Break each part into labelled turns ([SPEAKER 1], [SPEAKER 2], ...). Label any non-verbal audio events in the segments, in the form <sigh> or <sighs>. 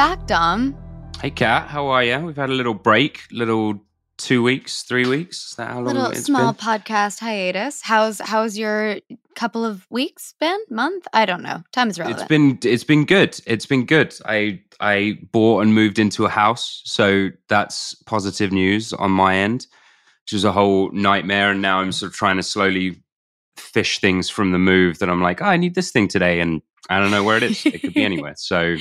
[SPEAKER 1] Back, Dom.
[SPEAKER 2] Hey, Kat. How are you? We've had a little break, little two weeks, three weeks. Is that how long
[SPEAKER 1] Little
[SPEAKER 2] it's
[SPEAKER 1] small
[SPEAKER 2] been?
[SPEAKER 1] podcast hiatus. How's how's your couple of weeks been? Month? I don't know. Time is relevant.
[SPEAKER 2] It's been it's been good. It's been good. I I bought and moved into a house, so that's positive news on my end, which was a whole nightmare. And now I'm sort of trying to slowly fish things from the move that I'm like, oh, I need this thing today, and I don't know where it is. it could be <laughs> anywhere. So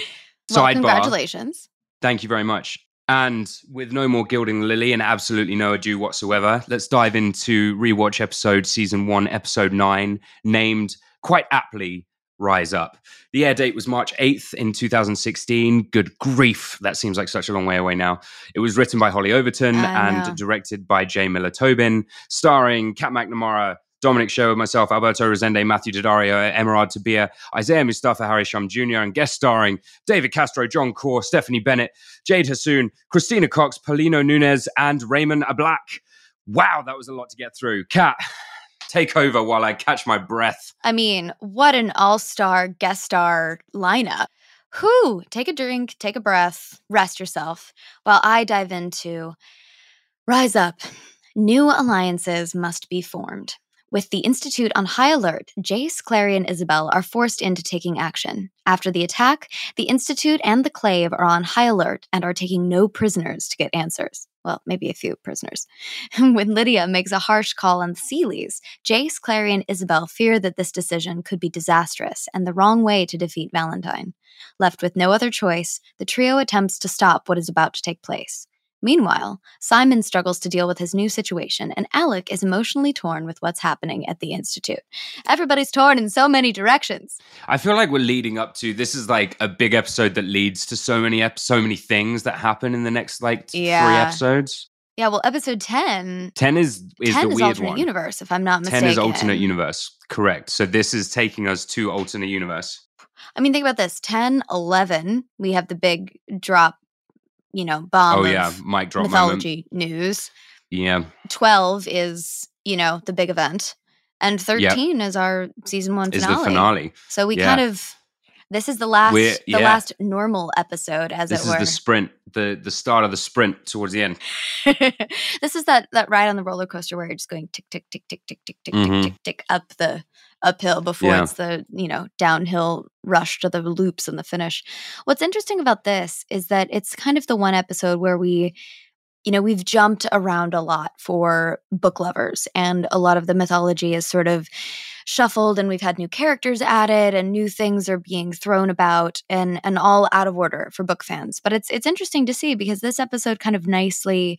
[SPEAKER 1] well,
[SPEAKER 2] sidebar.
[SPEAKER 1] congratulations.
[SPEAKER 2] Thank you very much. And with no more gilding the lily and absolutely no ado whatsoever, let's dive into rewatch episode season one, episode nine, named quite aptly Rise Up. The air date was March 8th in 2016. Good grief, that seems like such a long way away now. It was written by Hollie Overton
[SPEAKER 1] I
[SPEAKER 2] and
[SPEAKER 1] know.
[SPEAKER 2] directed by J. Miller Tobin, starring Kat McNamara, Dominic Show, myself, Alberto Rosende, Matthew Daddario, Emeraude Toubia, Isaiah Mustafa, Harry Shum Jr., and guest starring David Castro, Jon Cor, Stephanie Bennett, Jade Hassoun, Christina Cox, Paulino Nunes, and Raymond Ablack. Wow, that was a lot to get through. Kat, <sighs> take over while I catch my breath.
[SPEAKER 1] I mean, what an all-star guest star lineup. Whew, take a drink, take a breath, rest yourself while I dive into Rise Up. New alliances must be formed. With the Institute on high alert, Jace, Clary, and Isabelle are forced into taking action. After the attack, the Institute and the Clave are on high alert and are taking no prisoners to get answers. Well, maybe a few prisoners. <laughs> when Lydia makes a harsh call on the Seelies, Jace, Clary, and Isabelle fear that this decision could be disastrous and the wrong way to defeat Valentine. Left with no other choice, the trio attempts to stop what is about to take place. Meanwhile, Simon struggles to deal with his new situation, and Alec is emotionally torn with what's happening at the Institute. Everybody's torn in so many directions.
[SPEAKER 2] I feel like we're leading up to this is like a big episode that leads to so many ep- so many things that happen in the next like t- three episodes.
[SPEAKER 1] Yeah, well, episode 10,
[SPEAKER 2] Ten is is
[SPEAKER 1] 10
[SPEAKER 2] the
[SPEAKER 1] is
[SPEAKER 2] weird
[SPEAKER 1] alternate
[SPEAKER 2] one.
[SPEAKER 1] universe, if I'm not mistaken.
[SPEAKER 2] Ten is alternate universe, correct? So this is taking us to alternate universe.
[SPEAKER 1] I mean, think about this 10, 11, we have the big drop you know, oh, bomb
[SPEAKER 2] Oh yeah, mic drop moment.
[SPEAKER 1] mythology news.
[SPEAKER 2] Yeah,
[SPEAKER 1] 12 is, you know, the big event. And 13 is our season one
[SPEAKER 2] is
[SPEAKER 1] finale.
[SPEAKER 2] the finale.
[SPEAKER 1] So we
[SPEAKER 2] Yeah.
[SPEAKER 1] kind of this is the last
[SPEAKER 2] We're-
[SPEAKER 1] the
[SPEAKER 2] yeah.
[SPEAKER 1] last normal episode as
[SPEAKER 2] This
[SPEAKER 1] it
[SPEAKER 2] is
[SPEAKER 1] were.
[SPEAKER 2] the sprint, the the start of the sprint towards the end. <laughs>
[SPEAKER 1] this is that that ride on the roller coaster where you're just going tick tick tick tick tick tick tick
[SPEAKER 2] Mhm.
[SPEAKER 1] tick tick tick up the uphill before
[SPEAKER 2] Yeah.
[SPEAKER 1] it's the you know downhill rush to the loops and the finish. What's interesting about this is that it's kind of the one episode where we you know we've jumped around a lot for book lovers and a lot of the mythology is sort of shuffled and we've had new characters added and new things are being thrown about and and all out of order for book fans. But it's it's interesting to see because this episode kind of nicely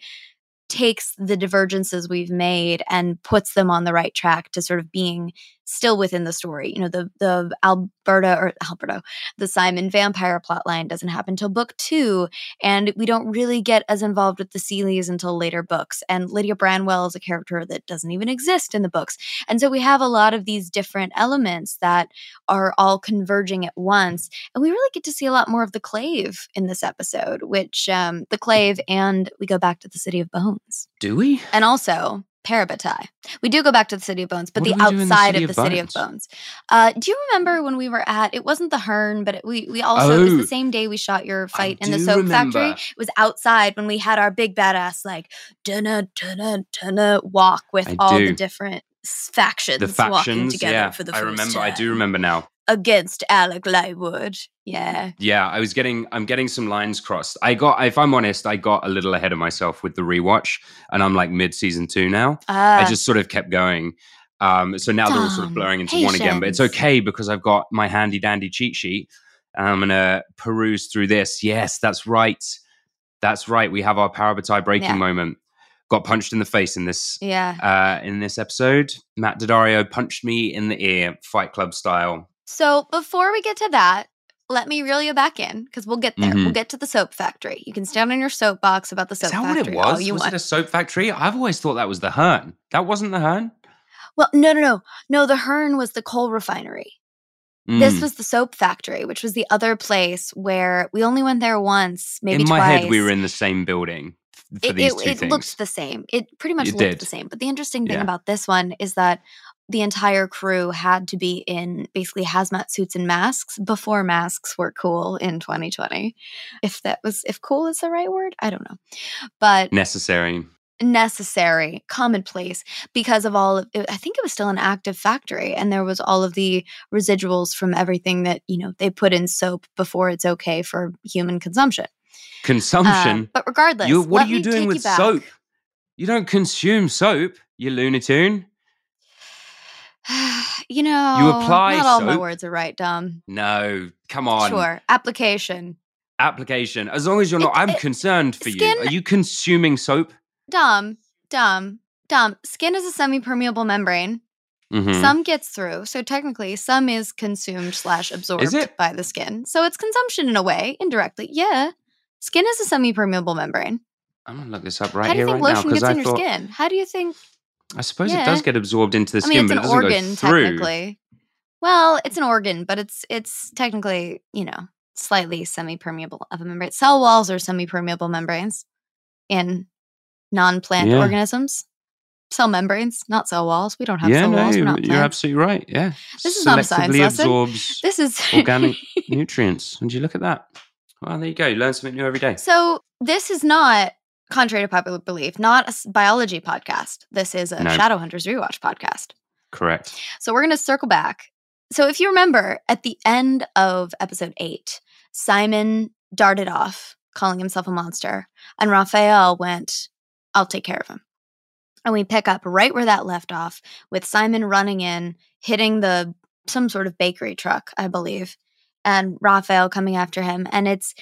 [SPEAKER 1] takes the divergences we've made and puts them on the right track to sort of being still within the story. You know, the the Alberta or Alberto, the Simon vampire plotline doesn't happen till book two, and we don't really get as involved with the Seelies until later books. And Lydia Branwell is a character that doesn't even exist in the books. And so we have a lot of these different elements that are all converging at once. And we really get to see a lot more of the clave in this episode, which um, the clave, and we go back to the City of Bones.
[SPEAKER 2] Do we?
[SPEAKER 1] And also Parabatai. We do go back to the City of Bones, but
[SPEAKER 2] What
[SPEAKER 1] the
[SPEAKER 2] do do the
[SPEAKER 1] outside
[SPEAKER 2] City
[SPEAKER 1] of the City of
[SPEAKER 2] Bones?
[SPEAKER 1] Uh, do you remember when we were at? It wasn't the Hearn, but it, we we also it was
[SPEAKER 2] Oh.
[SPEAKER 1] the same day we shot your fight in the
[SPEAKER 2] do
[SPEAKER 1] soap factory. It was outside when we had our big badass like dunna dunna dunna walk with
[SPEAKER 2] I
[SPEAKER 1] all the different factions,
[SPEAKER 2] The
[SPEAKER 1] walking
[SPEAKER 2] factions,
[SPEAKER 1] together
[SPEAKER 2] yeah.
[SPEAKER 1] for the
[SPEAKER 2] I remember. I do remember now.
[SPEAKER 1] Against Alec Lightwood. Yeah.
[SPEAKER 2] Yeah, I was getting I'm getting some lines crossed. I got if I'm honest, I got a little ahead of myself with the rewatch and I'm like mid season 2 now. I
[SPEAKER 1] Ah.
[SPEAKER 2] just sort of kept going. Um so now they're all sort of blurring into one again, but it's okay because I've got my handy dandy cheat sheet. and I'm going to peruse through this. Yes, that's right. That's right. We have our Parabatai breaking
[SPEAKER 1] Yeah.
[SPEAKER 2] moment. Got punched in the face in this
[SPEAKER 1] Yeah.
[SPEAKER 2] uh in this episode. Matt Daddario punched me in the ear, Fight Club style.
[SPEAKER 1] So before we get to that, let me reel you back in because we'll get there. We'll
[SPEAKER 2] Mhm.
[SPEAKER 1] get to the soap factory. You can stand on your soapbox about the soap
[SPEAKER 2] Is that what
[SPEAKER 1] factory
[SPEAKER 2] it was?
[SPEAKER 1] you
[SPEAKER 2] Was
[SPEAKER 1] want.
[SPEAKER 2] it a soap factory? I've always thought that was the Hearn. That wasn't the Hearn.
[SPEAKER 1] well, no, no, no, no. The Hearn was the coal refinery. This
[SPEAKER 2] Mm.
[SPEAKER 1] was the soap factory, which was the other place where we only went there once, maybe twice.
[SPEAKER 2] in my head we were in the same building for
[SPEAKER 1] it,
[SPEAKER 2] these
[SPEAKER 1] it,
[SPEAKER 2] two
[SPEAKER 1] it
[SPEAKER 2] things.
[SPEAKER 1] looked the same. It pretty much
[SPEAKER 2] It
[SPEAKER 1] looked
[SPEAKER 2] did.
[SPEAKER 1] the same. But the interesting thing
[SPEAKER 2] Yeah.
[SPEAKER 1] about this one is that the entire crew had to be in basically hazmat suits and masks before masks were cool in 2020. If that was if cool is the right word, I don't know. But
[SPEAKER 2] necessary.
[SPEAKER 1] necessary, commonplace because of all of it, I think it was still an active factory and there was all of the residuals from everything that, you know, they put in soap before it's okay for human consumption.
[SPEAKER 2] Consumption.
[SPEAKER 1] Uh, but regardless,
[SPEAKER 2] you, what are you doing with
[SPEAKER 1] back.
[SPEAKER 2] soap? You don't consume soap, you Tune.
[SPEAKER 1] You know, you
[SPEAKER 2] apply
[SPEAKER 1] not all my words are right, Dom.
[SPEAKER 2] No, come on.
[SPEAKER 1] Sure, application.
[SPEAKER 2] Application. As long as you're not,
[SPEAKER 1] It-
[SPEAKER 2] I'm
[SPEAKER 1] it-
[SPEAKER 2] concerned for you. Are you consuming soap?
[SPEAKER 1] Dom, Dom, Dom. Skin is a semi-permeable membrane.
[SPEAKER 2] Mhm.
[SPEAKER 1] Some gets through, so technically, some is consumed slash absorbed by the skin. So it's consumption in a way, indirectly. Yeah, skin is a semi-permeable membrane.
[SPEAKER 2] I'm gonna look this up right
[SPEAKER 1] How do you
[SPEAKER 2] here,
[SPEAKER 1] think
[SPEAKER 2] right now,
[SPEAKER 1] lotion
[SPEAKER 2] because
[SPEAKER 1] gets
[SPEAKER 2] I
[SPEAKER 1] in your
[SPEAKER 2] thought.
[SPEAKER 1] skin? How do you think?
[SPEAKER 2] I suppose
[SPEAKER 1] Yeah.
[SPEAKER 2] it does get absorbed into the
[SPEAKER 1] I
[SPEAKER 2] skin,
[SPEAKER 1] mean, it's
[SPEAKER 2] but
[SPEAKER 1] an
[SPEAKER 2] it doesn't
[SPEAKER 1] organ
[SPEAKER 2] go through.
[SPEAKER 1] technically. Well, it's an organ, but it's it's technically you know slightly semi-permeable of a membrane. Cell walls are semi-permeable membranes in non-plant
[SPEAKER 2] Yeah.
[SPEAKER 1] organisms. Cell membranes, not cell walls. We don't have
[SPEAKER 2] yeah,
[SPEAKER 1] cell
[SPEAKER 2] no,
[SPEAKER 1] walls.
[SPEAKER 2] You're, you're absolutely right. Yeah,
[SPEAKER 1] This is not a science lesson.
[SPEAKER 2] absorbs
[SPEAKER 1] This is
[SPEAKER 2] organic <laughs> nutrients. Would you look at that? Well, there you go. You learn something new every day.
[SPEAKER 1] So this is not, contrary to popular belief, not a biology podcast. This is a
[SPEAKER 2] No.
[SPEAKER 1] Shadowhunters rewatch podcast.
[SPEAKER 2] Correct.
[SPEAKER 1] So we're going to circle back. So if you remember, at the end of episode eight, Simon darted off, calling himself a monster, and Raphael went, "I'll take care of him." And we pick up right where that left off, with Simon running in, hitting the some sort of bakery truck, I believe, and Raphael coming after him. And it's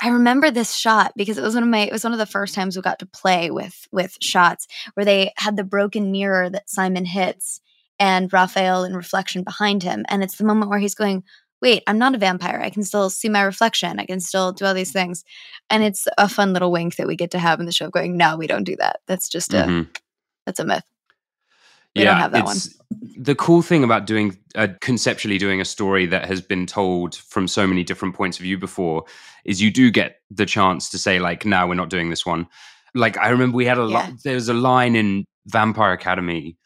[SPEAKER 1] I remember this shot because it was one of my it was one of the first times we got to play with with shots where they had the broken mirror that Simon hits and Raphael in reflection behind him. And it's the moment where he's going, Wait, I'm not a vampire. I can still see my reflection. I can still do all these things. And it's a fun little wink that we get to have in the show going, No, we don't do that. That's just a
[SPEAKER 2] Mhm.
[SPEAKER 1] that's a myth. We don't have that one.
[SPEAKER 2] The cool thing about doing uh, conceptually doing a story that has been told from so many different points of view before is you do get the chance to say like no we're not doing this one. Like i remember we had a lot
[SPEAKER 1] there
[SPEAKER 2] was a line in vampire academy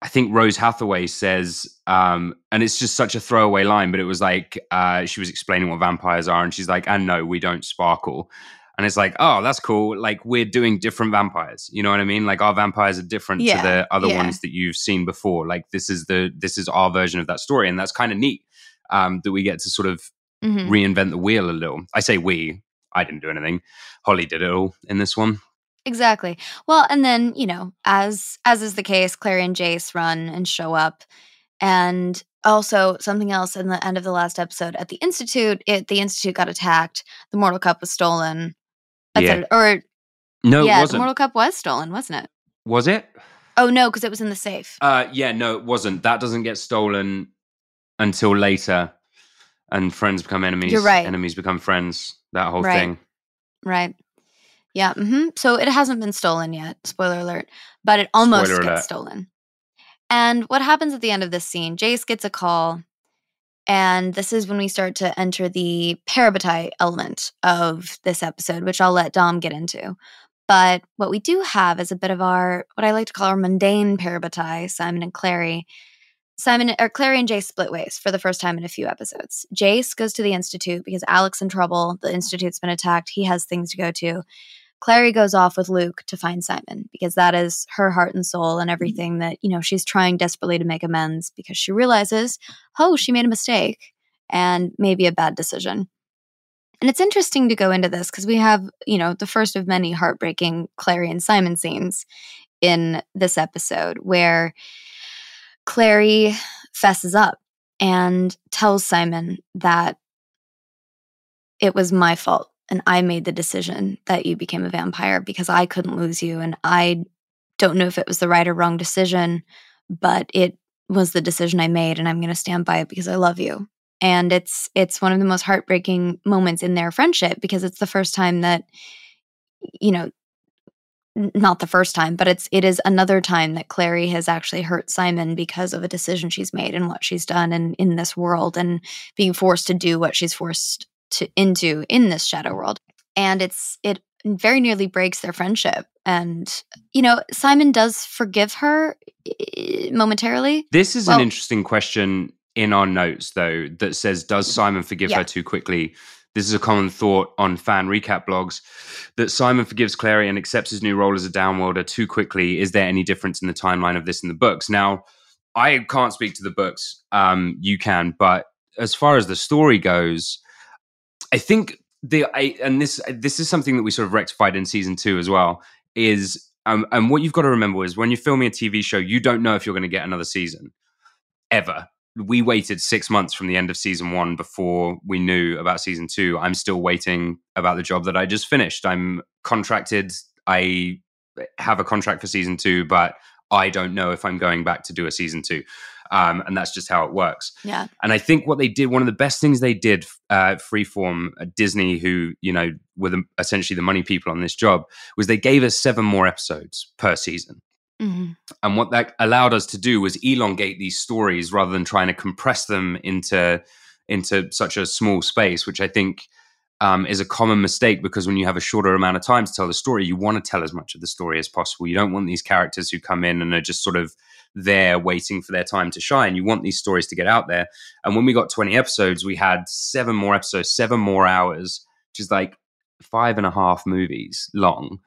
[SPEAKER 2] i think rose hathaway says um and it's just such a throwaway line but it was like uh she was explaining what vampires are and she's like and no we don't sparkle and it's like oh that's cool like we're doing different vampires you know what i mean like our vampires are different
[SPEAKER 1] Yeah,
[SPEAKER 2] to the other
[SPEAKER 1] yeah.
[SPEAKER 2] ones that you've seen before like this is the this is our version of that story and that's kind of neat um that we get to sort of
[SPEAKER 1] Mhm.
[SPEAKER 2] reinvent the wheel a little i say we i didn't do anything holly did it all in this one
[SPEAKER 1] Exactly. Well, and then, you know, as as is the case, Clary and Jace run and show up. And also something else in the end of the last episode at the Institute, it the Institute got attacked. The Mortal Cup was stolen. Et
[SPEAKER 2] Yeah.
[SPEAKER 1] cetera. Or
[SPEAKER 2] no
[SPEAKER 1] yeah,
[SPEAKER 2] it
[SPEAKER 1] the Mortal Cup was stolen, wasn't it?
[SPEAKER 2] was it
[SPEAKER 1] Oh no, because it was in the safe.
[SPEAKER 2] uh yeah no it wasn't that doesn't get stolen until later and friends become enemies
[SPEAKER 1] You're right.
[SPEAKER 2] enemies become friends that whole
[SPEAKER 1] Right.
[SPEAKER 2] thing
[SPEAKER 1] Right. Yeah. hmm So it hasn't been stolen yet. Spoiler alert. But it almost
[SPEAKER 2] Spoiler
[SPEAKER 1] gets
[SPEAKER 2] alert.
[SPEAKER 1] stolen. And what happens at the end of this scene? Jace gets a call. And this is when we start to enter the parabatai element of this episode, which I'll let Dom get into. But what we do have is a bit of our, what I like to call our mundane parabatai, Simon and Clary. Simon or Clary and Jace split ways for the first time in a few episodes. Jace goes to the Institute because Alec's in trouble. The Institute's been attacked. He has things to go to. Clary goes off with Luke to find Simon because that is her heart and soul and mm-hmm. everything that, you know, she's trying desperately to make amends because she realizes, oh, she made a mistake and maybe a bad decision. And it's interesting to go into this because we have, you know, the first of many heartbreaking Clary and Simon scenes in this episode where Clary fesses up and tells Simon that it was my fault and I made the decision that you became a vampire because I couldn't lose you and I don't know if it was the right or wrong decision, but it was the decision I made and I'm going to stand by it because I love you. And it's it's one of the most heartbreaking moments in their friendship because it's the first time that you know not the first time, but it's it is another time that Clary has actually hurt Simon because of a decision she's made and what she's done in in this world and being forced to do what she's forced to into in this shadow world. And it's it very nearly breaks their friendship. And you know, Simon does forgive her eh, momentarily.
[SPEAKER 2] This is
[SPEAKER 1] Well-
[SPEAKER 2] an interesting question in our notes, though, that says, Does Simon forgive
[SPEAKER 1] Yeah.
[SPEAKER 2] her too quickly? This is a common thought on fan recap blogs that Simon forgives Clary and accepts his new role as a downworlder too quickly. Is there any difference in the timeline of this in the books? Now, I can't speak to the books. Um, you can, but as far as the story goes, I think the I, and this this is something that we sort of rectified in season two as well. Is um, and what you've got to remember is when you're filming a TV show, you don't know if you're going to get another season ever. We waited six months from the end of season one before we knew about season two. I'm still waiting about the job that I just finished. I'm contracted. I have a contract for season two, but I don't know if I'm going back to do a season two. Um, and that's just how it works.
[SPEAKER 1] Yeah.
[SPEAKER 2] And I think what they did, one of the best things they did, uh, Freeform, uh, Disney, who you know were the, essentially the money people on this job, was they gave us seven more episodes per season.
[SPEAKER 1] Mhm.
[SPEAKER 2] And what that allowed us to do was elongate these stories rather than trying to compress them into into such a small space, which I think um, is a common mistake because when you have a shorter amount of time to tell the story, you want to tell as much of the story as possible. You don't want these characters who come in and are just sort of there waiting for their time to shine. You want these stories to get out there. And when we got 20 episodes, we had seven more episodes, seven more hours, which is like five and a half movies long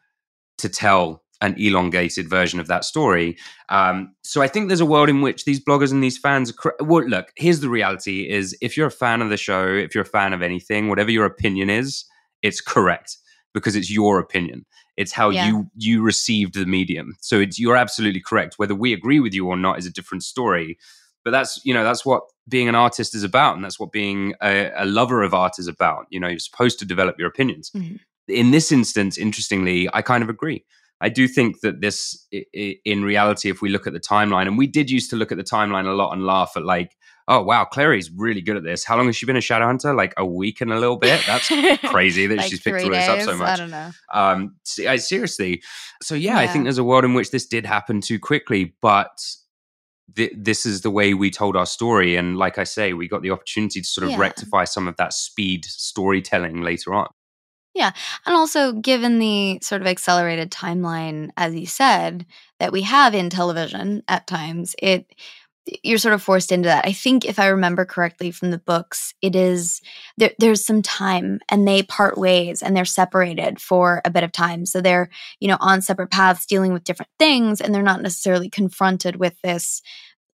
[SPEAKER 2] to tell an elongated version of that story. Um, so I think there's a world in which these bloggers and these fans. Cr- well, look, here's the reality: is if you're a fan of the show, if you're a fan of anything, whatever your opinion is, it's correct because it's your opinion. It's how
[SPEAKER 1] Yeah.
[SPEAKER 2] you you received the medium. So it's you're absolutely correct. Whether we agree with you or not is a different story. But that's you know that's what being an artist is about, and that's what being a, a lover of art is about. You know, you're supposed to develop your opinions.
[SPEAKER 1] Mhm.
[SPEAKER 2] In this instance, interestingly, I kind of agree. I do think that this, in reality, if we look at the timeline, and we did used to look at the timeline a lot and laugh at like, oh wow, Clary's really good at this. How long has she been a Shadowhunter? Like a week and a little bit. That's <laughs> crazy that
[SPEAKER 1] Like
[SPEAKER 2] she's picked all this up so much.
[SPEAKER 1] I don't know.
[SPEAKER 2] Um, I, seriously. So yeah, I think there's a world in which this did happen too quickly, but th- this is the way we told our story. And like I say, we got the opportunity to sort of
[SPEAKER 1] Yeah.
[SPEAKER 2] rectify some of that speed storytelling later on.
[SPEAKER 1] Yeah. And also, given the sort of accelerated timeline, as you said, that we have in television at times, it you're sort of forced into that. I think if I remember correctly from the books, it is there, there's some time and they part ways and they're separated for a bit of time. So they're, you know, on separate paths dealing with different things and they're not necessarily confronted with this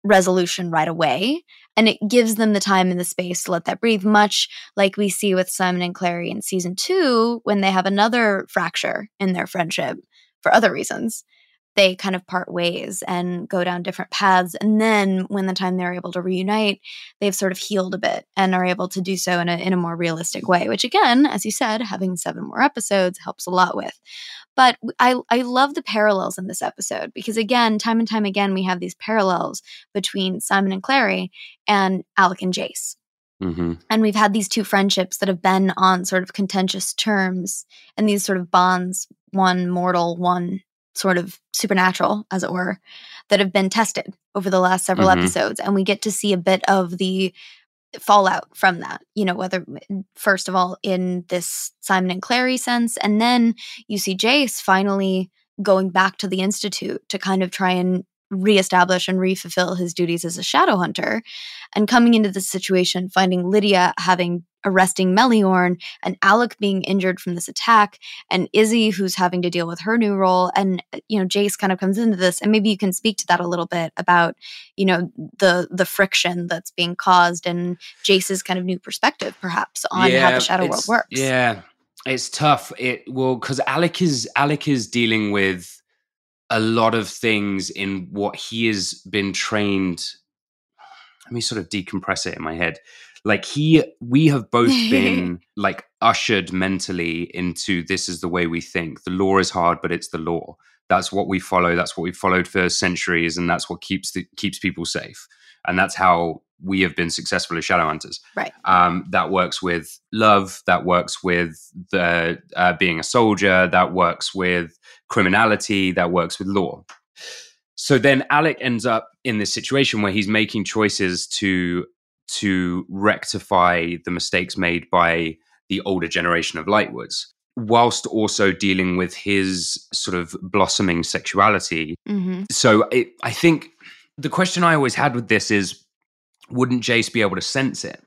[SPEAKER 1] resolution right away. And it gives them the time and the space to let that breathe, much like we see with Simon and Clary in season two when they have another fracture in their friendship for other reasons. They kind of part ways and go down different paths. And then when the time they're able to reunite, they've sort of healed a bit and are able to do so in a, in a more realistic way, which again, as you said, having seven more episodes helps a lot with. But I, I love the parallels in this episode because, again, time and time again, we have these parallels between Simon and Clary and Alec and Jace.
[SPEAKER 2] Mm-hmm.
[SPEAKER 1] And we've had these two friendships that have been on sort of contentious terms and these sort of bonds, one mortal, one sort of supernatural, as it were, that have been tested over the last several
[SPEAKER 3] Mhm.
[SPEAKER 1] episodes. And we get to see a bit of the fallout from that, you know, whether first of all in this Simon and Clary sense, and then you see Jace finally going back to the Institute to kind of try and reestablish and refulfill his duties as a shadow hunter and coming into this situation finding lydia having arresting meliorn and alec being injured from this attack and izzy who's having to deal with her new role and uh, you know jace kind of comes into this and maybe you can speak to that a little bit about you know the the friction that's being caused and jace's kind of new perspective perhaps on how the shadow world works
[SPEAKER 2] Yeah, it's tough. It well because Alec is Alec is dealing with a lot of things in what he has been trained. Let me sort of decompress it in my head. Like he, we have both <laughs> been like ushered mentally into this is the way we think. The law is hard, but it's the law. That's what we follow. That's what we followed for centuries, and that's what keeps the, keeps people safe. And that's how we have been successful as shadow hunters
[SPEAKER 1] right
[SPEAKER 2] um, that works with love that works with the uh, being a soldier that works with criminality that works with law so then alec ends up in this situation where he's making choices to to rectify the mistakes made by the older generation of lightwoods whilst also dealing with his sort of blossoming sexuality
[SPEAKER 1] mm-hmm.
[SPEAKER 2] so it, I think the question I always had with this is wouldn't Jace be able to sense it?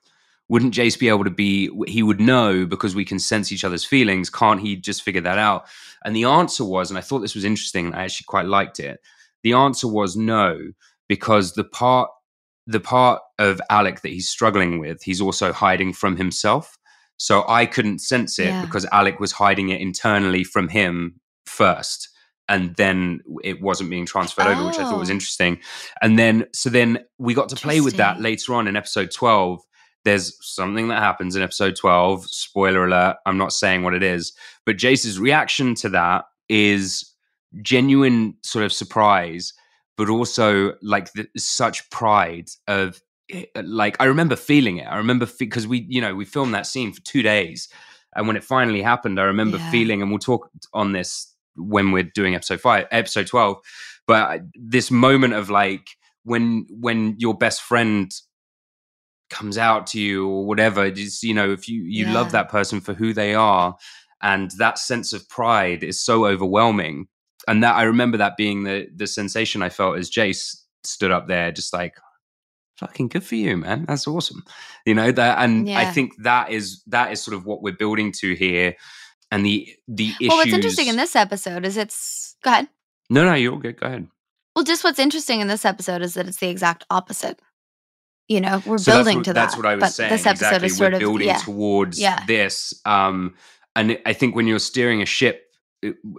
[SPEAKER 2] Wouldn't Jace be able to be, he would know because we can sense each other's feelings. Can't he just figure that out? And the answer was, and I thought this was interesting, I actually quite liked it. The answer was no, because the part, the part of Alec that he's struggling with, he's also hiding from himself. So I couldn't sense it
[SPEAKER 1] Yeah.
[SPEAKER 2] because Alec was hiding it internally from him first. And then it wasn't being transferred over, which I thought was
[SPEAKER 1] Oh.
[SPEAKER 2] interesting. And then, so then we got to play with that later on in episode 12. There's something that happens in episode 12. Spoiler alert, I'm not saying what it is, but Jace's reaction to that is genuine sort of surprise, but also like the, such pride of eh, like I remember feeling it. I remember because we, you know, we filmed that scene for two days, and when it finally happened, I remember
[SPEAKER 1] Yeah.
[SPEAKER 2] feeling, and we'll talk on this when we're doing episode five, episode twelve. But this moment of like when when your best friend comes out to you or whatever, just you know, if you you love that person for who they are, and that sense of pride is so overwhelming. And that I remember that being the the sensation I felt as Jace stood up there, just like fucking good for you, man. That's awesome. You know that, and I think that is that is sort of what we're building to here. And the the issues.
[SPEAKER 1] well what's interesting in this episode is it's go ahead
[SPEAKER 2] No, no, you're all good. Go ahead.
[SPEAKER 1] Well, just what's interesting in this episode is that it's the exact opposite. You know, we're
[SPEAKER 2] So that's
[SPEAKER 1] building
[SPEAKER 2] what-
[SPEAKER 1] to that.
[SPEAKER 2] that's what I was
[SPEAKER 1] but
[SPEAKER 2] saying.
[SPEAKER 1] This episode
[SPEAKER 2] exactly.
[SPEAKER 1] is sort
[SPEAKER 2] We're
[SPEAKER 1] of
[SPEAKER 2] building
[SPEAKER 1] yeah,
[SPEAKER 2] towards
[SPEAKER 1] Yeah.
[SPEAKER 2] this. Um, and I think when you're steering a ship,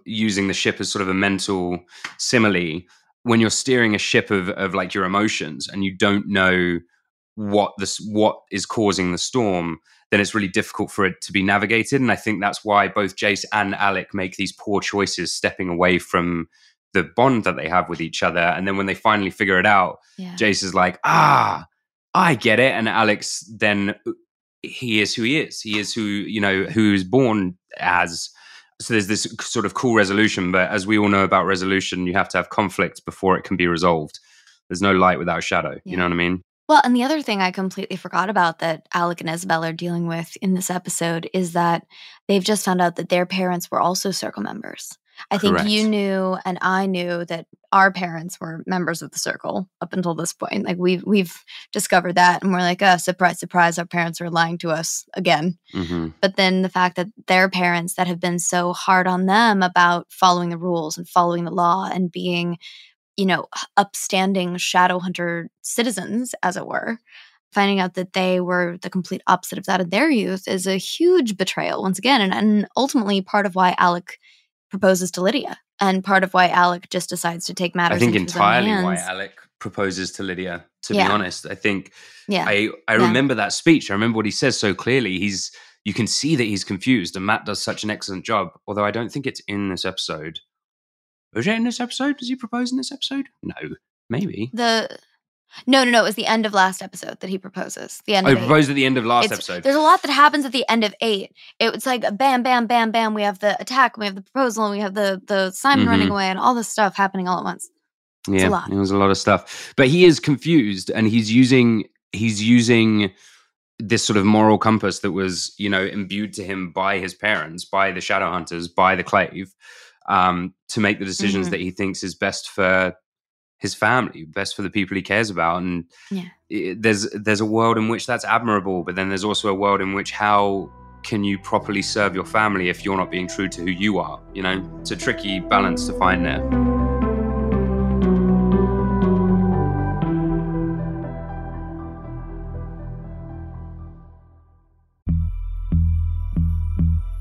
[SPEAKER 2] using the ship as sort of a mental simile, when you're steering a ship of, of like your emotions and you don't know what this what is causing the storm, then it's really difficult for it to be navigated. And I think that's why both Jace and Alec make these poor choices, stepping away from the bond that they have with each other. And then when they finally figure it out,
[SPEAKER 1] yeah.
[SPEAKER 2] Jace is like, ah, I get it. And Alec then he is who he is. He is who, you know, who's born as. So there's this sort of cool resolution, but as we all know about resolution, you have to have conflict before it can be resolved. There's no light without shadow. You know what I mean?
[SPEAKER 1] Well, and the other thing I completely forgot about that Alec and Isabelle are dealing with in this episode is that they've just found out that their parents were also circle members. I think you knew and I knew that our parents were members of the circle up until this point. Like we've we've discovered that and we're like, oh, surprise, surprise, our parents are lying to us again.
[SPEAKER 2] hmm
[SPEAKER 1] But then the fact that their parents that have been so hard on them about following the rules and following the law and being, you know, upstanding shadow hunter citizens, as it were, finding out that they were the complete opposite of that in their youth is a huge betrayal once again. And, and ultimately part of why Alec proposes to Lydia and part of why Alec just decides to take matters
[SPEAKER 2] I think
[SPEAKER 1] into his own
[SPEAKER 2] entirely why. Alec proposes to Lydia. To be honest, I think
[SPEAKER 1] Yeah.
[SPEAKER 2] I I
[SPEAKER 1] Yeah.
[SPEAKER 2] remember that speech. I remember what he says so clearly. He's you can see that he's confused, and Matt does such an excellent job. Although I don't think it's in this episode. Was it in this episode? Does he propose in this episode? No, maybe.
[SPEAKER 1] the no, no, no. It was the end of last episode that he proposes. The end
[SPEAKER 2] Oh,
[SPEAKER 1] of
[SPEAKER 2] he
[SPEAKER 1] eight.
[SPEAKER 2] proposed at the end of last
[SPEAKER 1] It's-
[SPEAKER 2] episode.
[SPEAKER 1] There's a lot that happens at the end of eight. It was like bam, bam, bam, bam. We have the attack, we have the proposal, and we have the the Simon running
[SPEAKER 2] Mhm.
[SPEAKER 1] away, and all this stuff happening all at once. a
[SPEAKER 2] yeah,
[SPEAKER 1] lot.
[SPEAKER 2] it was a lot of stuff. But he is confused, and he's using he's using this sort of moral compass that was you know imbued to him by his parents, by the Shadow Hunters, by the Clave, um, to make the decisions
[SPEAKER 1] Mhm.
[SPEAKER 2] that he thinks is best for his family, best for the people he cares about. And
[SPEAKER 1] Yeah.
[SPEAKER 2] i- there's there's a world in which that's admirable, but then there's also a world in which how can you properly serve your family if you're not being true to who you are? You know, it's a tricky balance to find there.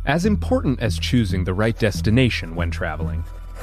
[SPEAKER 4] As important as choosing the right destination when traveling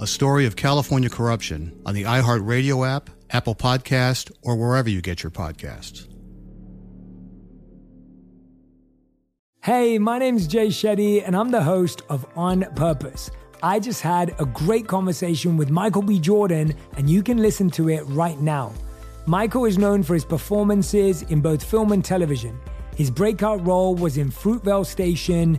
[SPEAKER 5] a story of California corruption on the iHeartRadio app, Apple Podcast, or wherever you get your podcasts.
[SPEAKER 6] Hey, my name's Jay Shetty, and I'm the host of On Purpose. I just had a great conversation with Michael B. Jordan, and you can listen to it right now. Michael is known for his performances in both film and television. His breakout role was in Fruitvale Station,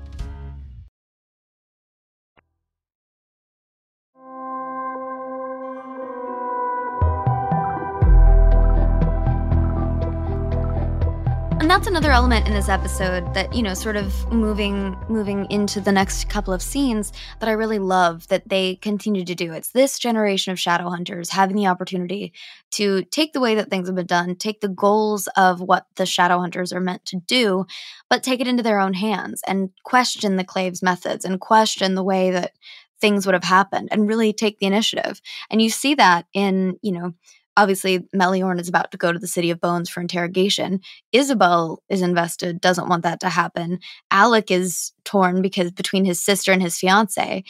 [SPEAKER 1] that's another element in this episode that, you know, sort of moving moving into the next couple of scenes that I really love that they continue to do. It's this generation of shadow hunters having the opportunity to take the way that things have been done, take the goals of what the shadow hunters are meant to do, but take it into their own hands and question the Claves methods and question the way that things would have happened and really take the initiative. And you see that in, you know, obviously Meliorn is about to go to the city of bones for interrogation. Isabelle is invested doesn't want that to happen. Alec is torn because between his sister and his fiance.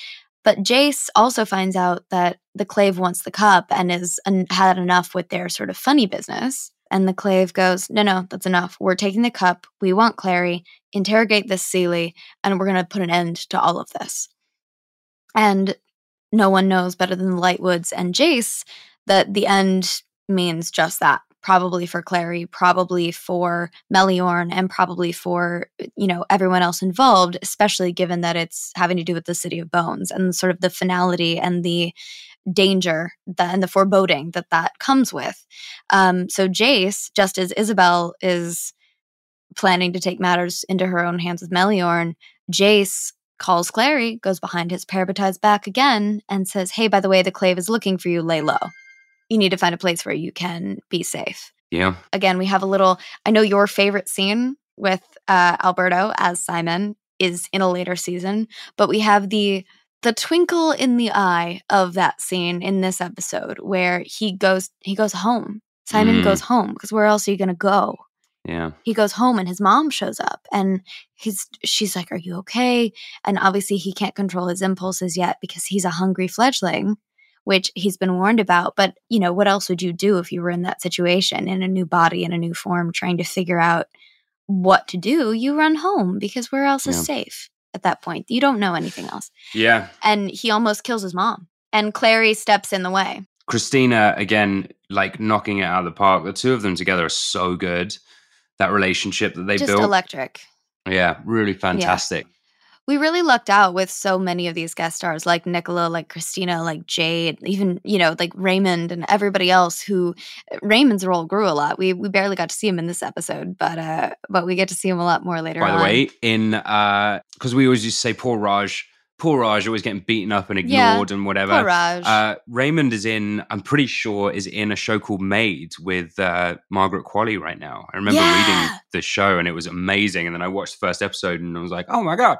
[SPEAKER 1] But jace also finds out that the clave wants the cup and and had enough with their sort of funny business. And the clave goes no no that's enough. We're taking the cup. We want clary. Interrogate this seelie and we're going to put an end to all of this. And no one knows better than the lightwoods and jace that the end means just that probably for clary probably for meliorn and probably for you know everyone else involved especially given that it's having to do with the city of bones and sort of the finality and the danger that, and the foreboding that that comes with. Um, so jace just as isabelle is planning to take matters into her own hands with meliorn jace calls clary goes behind his parabatai's back again and says hey by the way the clave is looking for you. Lay low you need to find a place where you can be safe.
[SPEAKER 2] Yeah.
[SPEAKER 1] Again, we have a little, I know your favorite scene with uh, Alberto as Simon is in a later season, but we have the the twinkle in the eye of that scene in this episode where he goes he goes home. Simon
[SPEAKER 2] Mm.
[SPEAKER 1] goes home because where else are you going to go?
[SPEAKER 2] Yeah.
[SPEAKER 1] he goes home and his mom shows up and he's she's like are you okay and obviously he can't control his impulses yet because he's a hungry fledgling which he's been warned about but you know what else would you do if you were in that situation in a new body in a new form trying to figure out what to do you run home because where else is safe at that point you don't know anything else
[SPEAKER 2] Yeah.
[SPEAKER 1] and he almost kills his mom and clary steps in the way
[SPEAKER 2] Christina again, like knocking it out of the park. The two of them together are so good. That relationship that they
[SPEAKER 1] just
[SPEAKER 2] built,
[SPEAKER 1] electric
[SPEAKER 2] yeah, really fantastic.
[SPEAKER 1] We really lucked out with so many of these guest stars like Nicola, like Christina, like Jade, even, you know, like Raymond and everybody else who Raymond's role grew a lot. We we barely got to see him in this episode, but uh but we get to see him a lot more later
[SPEAKER 2] By the
[SPEAKER 1] on.
[SPEAKER 2] way, in uh, because we always used to say poor Raj, poor Raj, always getting beaten up and
[SPEAKER 1] Yeah,
[SPEAKER 2] ignored and whatever.
[SPEAKER 1] poor Raj.
[SPEAKER 2] Uh, Raymond is in. I'm pretty sure is in a show called Maid with uh, Margaret Qualley right now. I remember
[SPEAKER 1] Yeah.
[SPEAKER 2] reading the show and it was amazing. And then I watched the first episode and I was like, oh my god,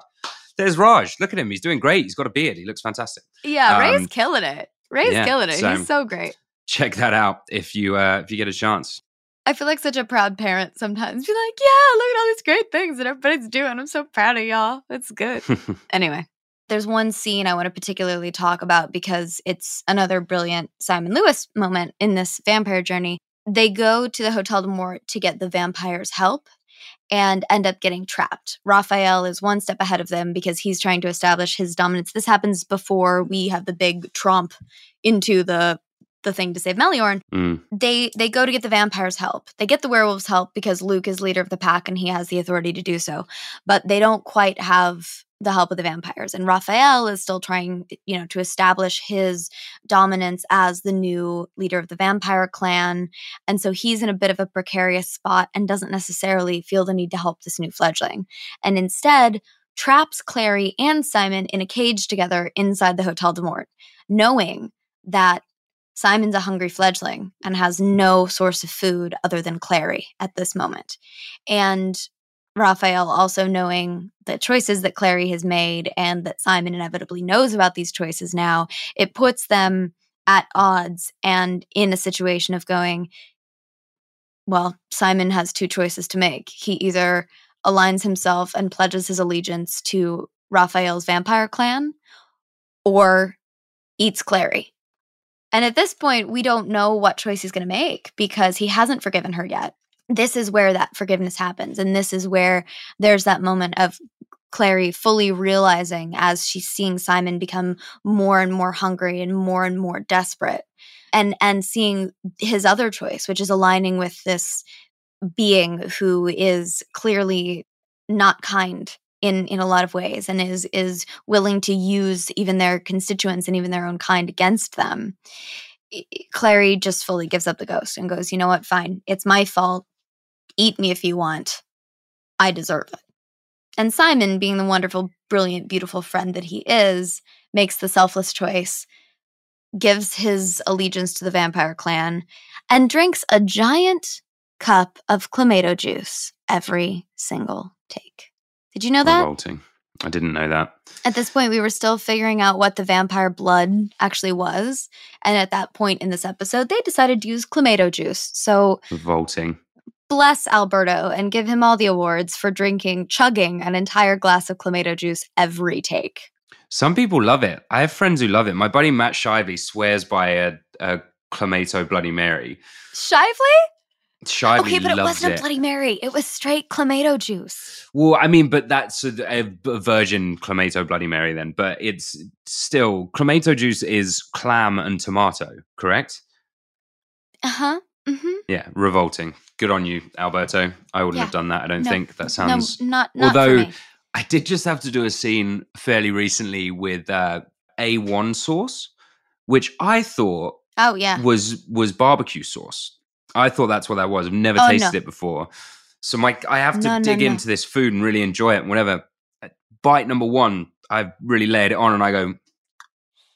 [SPEAKER 2] there's Raj. Look at him. He's doing great. He's got a beard. He looks fantastic.
[SPEAKER 1] yeah, Ray's
[SPEAKER 2] Um,
[SPEAKER 1] killing it. Ray's
[SPEAKER 2] yeah,
[SPEAKER 1] killing it.
[SPEAKER 2] so-
[SPEAKER 1] He's so great.
[SPEAKER 2] Check that out if you uh, if you get a chance.
[SPEAKER 1] I feel like such a proud parent sometimes. Be like, yeah, look at all these great things that everybody's doing. I'm so proud of y'all. It's good. <laughs> anyway, there's one scene I want to particularly talk about because it's another brilliant Simon Lewis moment in this vampire journey. They go to the Hotel Dumort to get the vampire's help and end up getting trapped. Raphael is one step ahead of them because he's trying to establish his dominance. This happens before we have the big tromp into the the thing to save Meliorn
[SPEAKER 2] Mm.
[SPEAKER 1] they they go to get the vampires help they get the werewolves help because luke is leader of the pack and he has the authority to do so but they don't quite have the help of the vampires and raphael is still trying you know to establish his dominance as the new leader of the vampire clan and so he's in a bit of a precarious spot and doesn't necessarily feel the need to help this new fledgling and instead traps clary and simon in a cage together inside the hotel dumort knowing that Simon's a hungry fledgling and has no source of food other than Clary at this moment. And Raphael also knowing the choices that Clary has made and that Simon inevitably knows about these choices now, it puts them at odds and in a situation of going, well, Simon has two choices to make. He either aligns himself and pledges his allegiance to Raphael's vampire clan or eats Clary. And at this point, we don't know what choice he's going to make because he hasn't forgiven her yet. This is where that forgiveness happens. And this is where there's that moment of Clary fully realizing as she's seeing Simon become more and more hungry and more and more desperate and and seeing his other choice which is aligning with this being who is clearly not kind in in a lot of ways and is is willing to use even their constituents and even their own kind against them clary just fully gives up the ghost and goes you know what fine it's my fault eat me if you want i deserve it and simon being the wonderful brilliant beautiful friend that he is makes the selfless choice gives his allegiance to the vampire clan and drinks a giant cup of clamato juice every single take did you know that?
[SPEAKER 2] Revolting. I didn't know that.
[SPEAKER 1] At this point, we were still figuring out what the vampire blood actually was. And at that point in this episode, they decided to use clamato juice. So,
[SPEAKER 2] Revolting.
[SPEAKER 1] Bless Alberto and give him all the awards for drinking, chugging an entire glass of clamato juice every take.
[SPEAKER 2] Some people love it. I have friends who love it. My buddy Matt Shively swears by a, a Clamato Bloody Mary.
[SPEAKER 1] Shively?
[SPEAKER 2] Shively
[SPEAKER 1] okay, but it wasn't a Bloody Mary. It was straight clamato juice.
[SPEAKER 2] Well, I mean, but that's a, a virgin Clamato Bloody Mary then. But it's still Clamato juice is clam and tomato, correct?
[SPEAKER 1] Uh huh. Mm-hmm.
[SPEAKER 2] Yeah, revolting. Good on you, Alberto. I wouldn't
[SPEAKER 1] Yeah.
[SPEAKER 2] have done that. I don't
[SPEAKER 1] No,
[SPEAKER 2] think that sounds.
[SPEAKER 1] no, not, not
[SPEAKER 2] Although. I did just have to do a scene fairly recently with uh, A1 sauce, which I thought
[SPEAKER 1] Oh yeah.
[SPEAKER 2] was was barbecue sauce. I thought that's what that was. I've never
[SPEAKER 1] Oh,
[SPEAKER 2] tasted
[SPEAKER 1] no.
[SPEAKER 2] it before. So my I have to dig into this food and really enjoy it. And whenever bite number one, I've really laid it on and I go,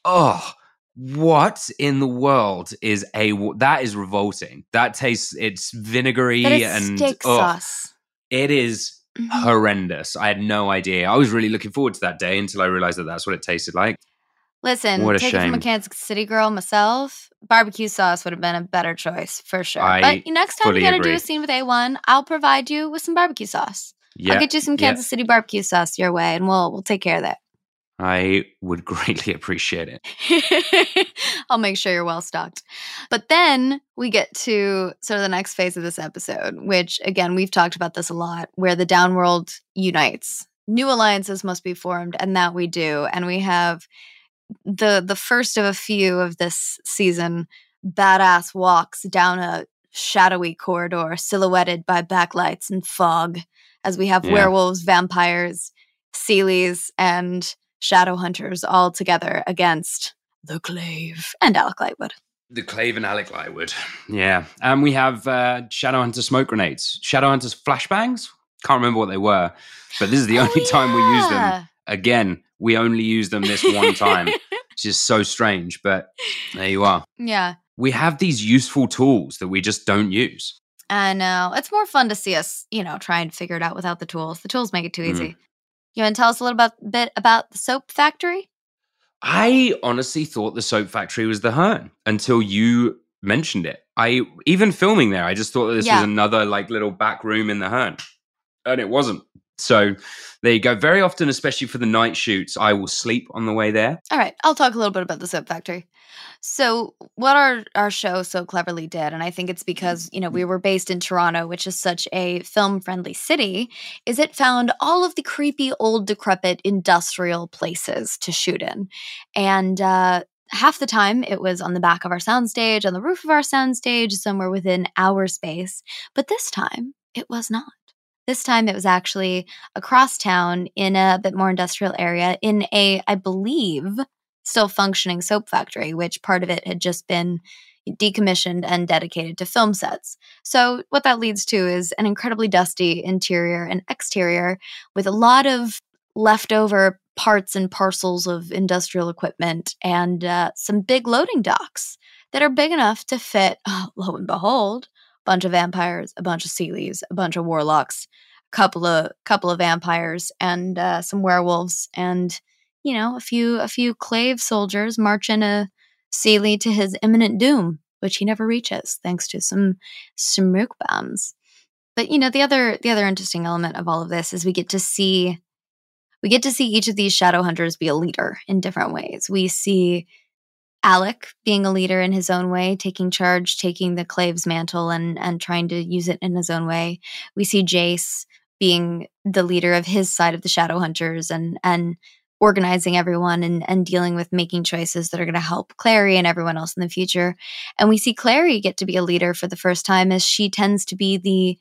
[SPEAKER 2] oh, what in the world is a that is revolting. That tastes it's vinegary
[SPEAKER 1] is
[SPEAKER 2] and
[SPEAKER 1] steak
[SPEAKER 2] oh,
[SPEAKER 1] sauce.
[SPEAKER 2] It is
[SPEAKER 1] Mhm.
[SPEAKER 2] horrendous. I had no idea. I was really looking forward to that day until I realized that that's what it tasted like.
[SPEAKER 1] Listen,
[SPEAKER 2] What a
[SPEAKER 1] take it from a
[SPEAKER 2] shame.
[SPEAKER 1] Kansas City girl myself. Barbecue sauce would have been a better choice for sure.
[SPEAKER 2] I
[SPEAKER 1] but next time you gotta do a scene with A1, I'll provide you with some barbecue sauce.
[SPEAKER 2] Yeah,
[SPEAKER 1] I'll get you some
[SPEAKER 2] yeah.
[SPEAKER 1] Kansas City barbecue sauce your way, and we'll we'll take care of that.
[SPEAKER 2] I would <laughs> greatly appreciate it. <laughs>
[SPEAKER 1] I'll make sure you're well stocked. But then we get to sort of the next phase of this episode, which again, we've talked about this a lot, where the downworld unites. New alliances must be formed, and that we do. And we have the the first of a few of this season badass walks down a shadowy corridor silhouetted by backlights and fog as we have
[SPEAKER 2] Yeah.
[SPEAKER 1] werewolves, vampires, Seelies, and shadow hunters all together against the Clave and Alec Lightwood.
[SPEAKER 2] The Clave and Alec Lightwood. Yeah. And we have uh, Shadowhunter smoke grenades. Shadowhunters flashbangs? Can't remember what they were, but this is the only <laughs> time we use
[SPEAKER 1] Oh,
[SPEAKER 2] them. Again, we only use them this one time, <laughs> which is so strange, but there you are.
[SPEAKER 1] Yeah.
[SPEAKER 2] We have these useful tools that we just don't use.
[SPEAKER 1] I know. It's more fun to see us, you know, try and figure it out without the tools. The tools make it too
[SPEAKER 2] Mm.
[SPEAKER 1] You want to tell us a little about, bit about the soap factory?
[SPEAKER 2] I honestly thought the soap factory was the Hearn until you mentioned it. I even filming there, I just thought that this
[SPEAKER 1] Yeah.
[SPEAKER 2] was another like little back room in the Hearn, and it wasn't. So there you go. Very often, especially for the night shoots, I will sleep on the way there.
[SPEAKER 1] All right, I'll talk a little bit about the soap factory. So, what our our show so cleverly did, and I think it's because you know we were based in Toronto, which is such a film friendly city, is it found all of the creepy old decrepit industrial places to shoot in, and uh, half the time it was on the back of our soundstage, on the roof of our soundstage, somewhere within our space. But this time it was not. This time it was actually across town in a bit more industrial area in a, I believe, still functioning soap factory, which part of it had just been decommissioned and dedicated to film sets. So, what that leads to is an incredibly dusty interior and exterior with a lot of leftover parts and parcels of industrial equipment and uh, some big loading docks that are big enough to fit, oh, <laughs> lo and behold, bunch of vampires, a bunch of Seelies, a bunch of warlocks, a couple of couple of vampires, and uh, some werewolves, and you know a few a few clave soldiers marching a Seelie to his imminent doom, which he never reaches, thanks to some smoke bombs. But you know the other the other interesting element of all of this is we get to see we get to see each of these shadow hunters be a leader in different ways. We see Alec being a leader in his own way, taking charge, taking the Clave's mantle and and trying to use it in his own way. We see Jace being the leader of his side of the shadow hunters and and organizing everyone and, and dealing with making choices that are going to help Clary and everyone else in the future. And we see Clary get to be a leader for the first time as she tends to be the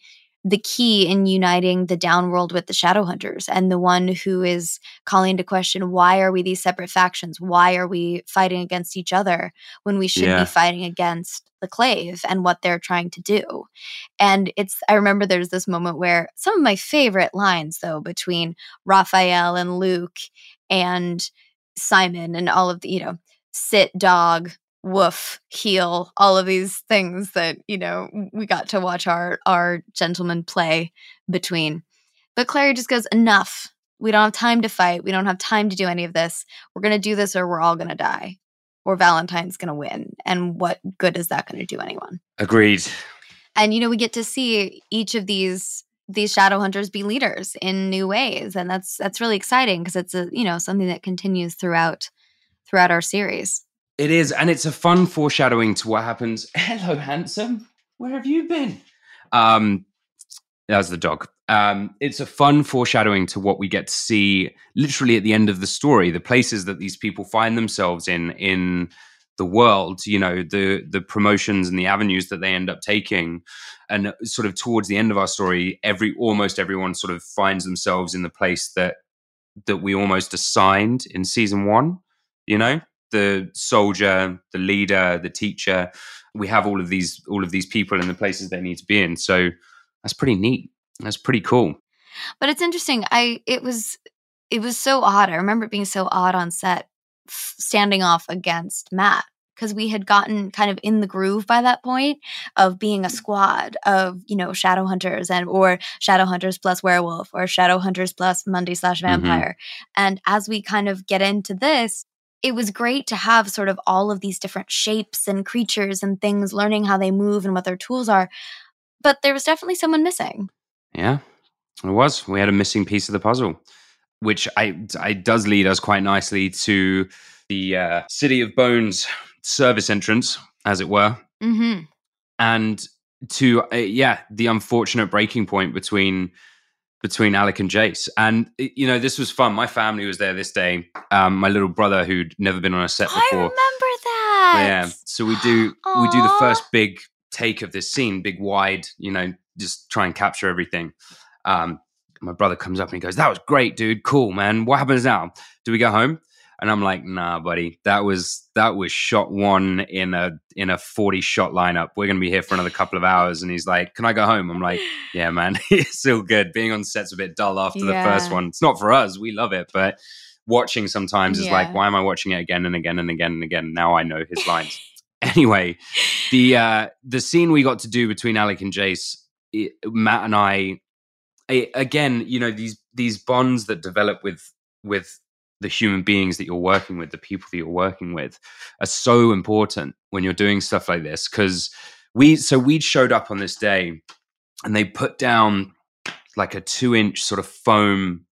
[SPEAKER 1] the key in uniting the downworld with the shadow hunters and the one who is calling into question why are we these separate factions why are we fighting against each other when we should
[SPEAKER 2] Yeah.
[SPEAKER 1] be fighting against the clave and what they're trying to do and it's i remember there's this moment where some of my favorite lines though between raphael and luke and simon and all of the you know sit dog woof heel all of these things that you know we got to watch our our gentlemen play between. But clary just goes enough. We don't have time to fight. We don't have time to do any of this. We're going to do this or we're all going to die. Or valentine's going to win. And what good is that going to do anyone?
[SPEAKER 2] Agreed.
[SPEAKER 1] and you know we get to see each of these these shadow hunters be leaders in new ways. And that's that's really exciting because it's a you know something that continues throughout throughout our series
[SPEAKER 2] It is, and it's a fun foreshadowing to what happens. <laughs> Hello, handsome. Where have you been? Um, that's the dog. Um, it's a fun foreshadowing to what we get to see literally at the end of the story, the places that these people find themselves in in the world, you know, the the promotions and the avenues that they end up taking. And sort of towards the end of our story, every almost everyone sort of finds themselves in the place that that we almost assigned in season one, you know? The soldier, the leader, the teacher. We have all of these all of these people in the places they need to be in. So that's pretty neat. That's pretty cool.
[SPEAKER 1] But it's interesting. I it was it was so odd. I remember it being so odd on set, standing off against Matt because we had gotten kind of in the groove by that point of being a squad of you know shadow hunters and or shadow hunters plus werewolf or shadow hunters plus mundane slash
[SPEAKER 2] Mhm.
[SPEAKER 1] vampire. And as we kind of get into this. It was great to have sort of all of these different shapes and creatures and things, learning how they move and what their tools are. But there was definitely someone missing.
[SPEAKER 2] Yeah, it was. We had a missing piece of the puzzle, which I, I does lead us quite nicely to the uh, City of Bones service entrance, as it were,
[SPEAKER 1] Mm-hmm.
[SPEAKER 2] and to uh, yeah, the unfortunate breaking point between between Alec and Jace. And you know, this was fun. My family was there this day. Um, my little brother, who'd never been on a set before.
[SPEAKER 1] I remember that.
[SPEAKER 2] Yeah. So we do we do the first big take of this scene, big wide, you know, just try and capture everything. Um, my brother comes up and he goes, "That was great, dude. Cool, man. What happens now? Do we go home?" And I'm like, "Nah, buddy. That was that was shot one in a in a 40 shot lineup. We're gonna be here for another couple of hours." And he's like, "Can I go home?" I'm like, <sighs> "Yeah, man. <laughs> it's still good. Being on set's a bit dull after the first one. It's not for us. We love it, but." Watching sometimes is like, why am I watching it again and again and again and again? Now I know his lines anyway, the <laughs> uh, the scene we got to do between Alec and Jace, it, Matt and I, I, again, you know these these bonds that develop with with the human beings that you're working with, the people that you're working with, are so important when you're doing stuff like this. Because we, so we showed up on this day, and they put down like a two inch sort of foam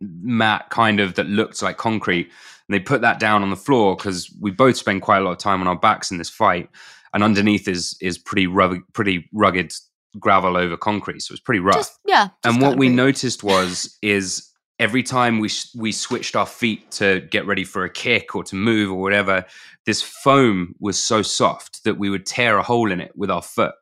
[SPEAKER 2] mat kind of that looked like concrete and they put that down on the floor because we both spend quite a lot of time on our backs in this fight and underneath is is pretty rugged pretty rugged gravel over concrete so it's pretty rough
[SPEAKER 1] Just, yeah.
[SPEAKER 2] and what we noticed was is every time we we switched our feet to get ready for a kick or to move or whatever this foam was so soft that we would tear a hole in it with our foot.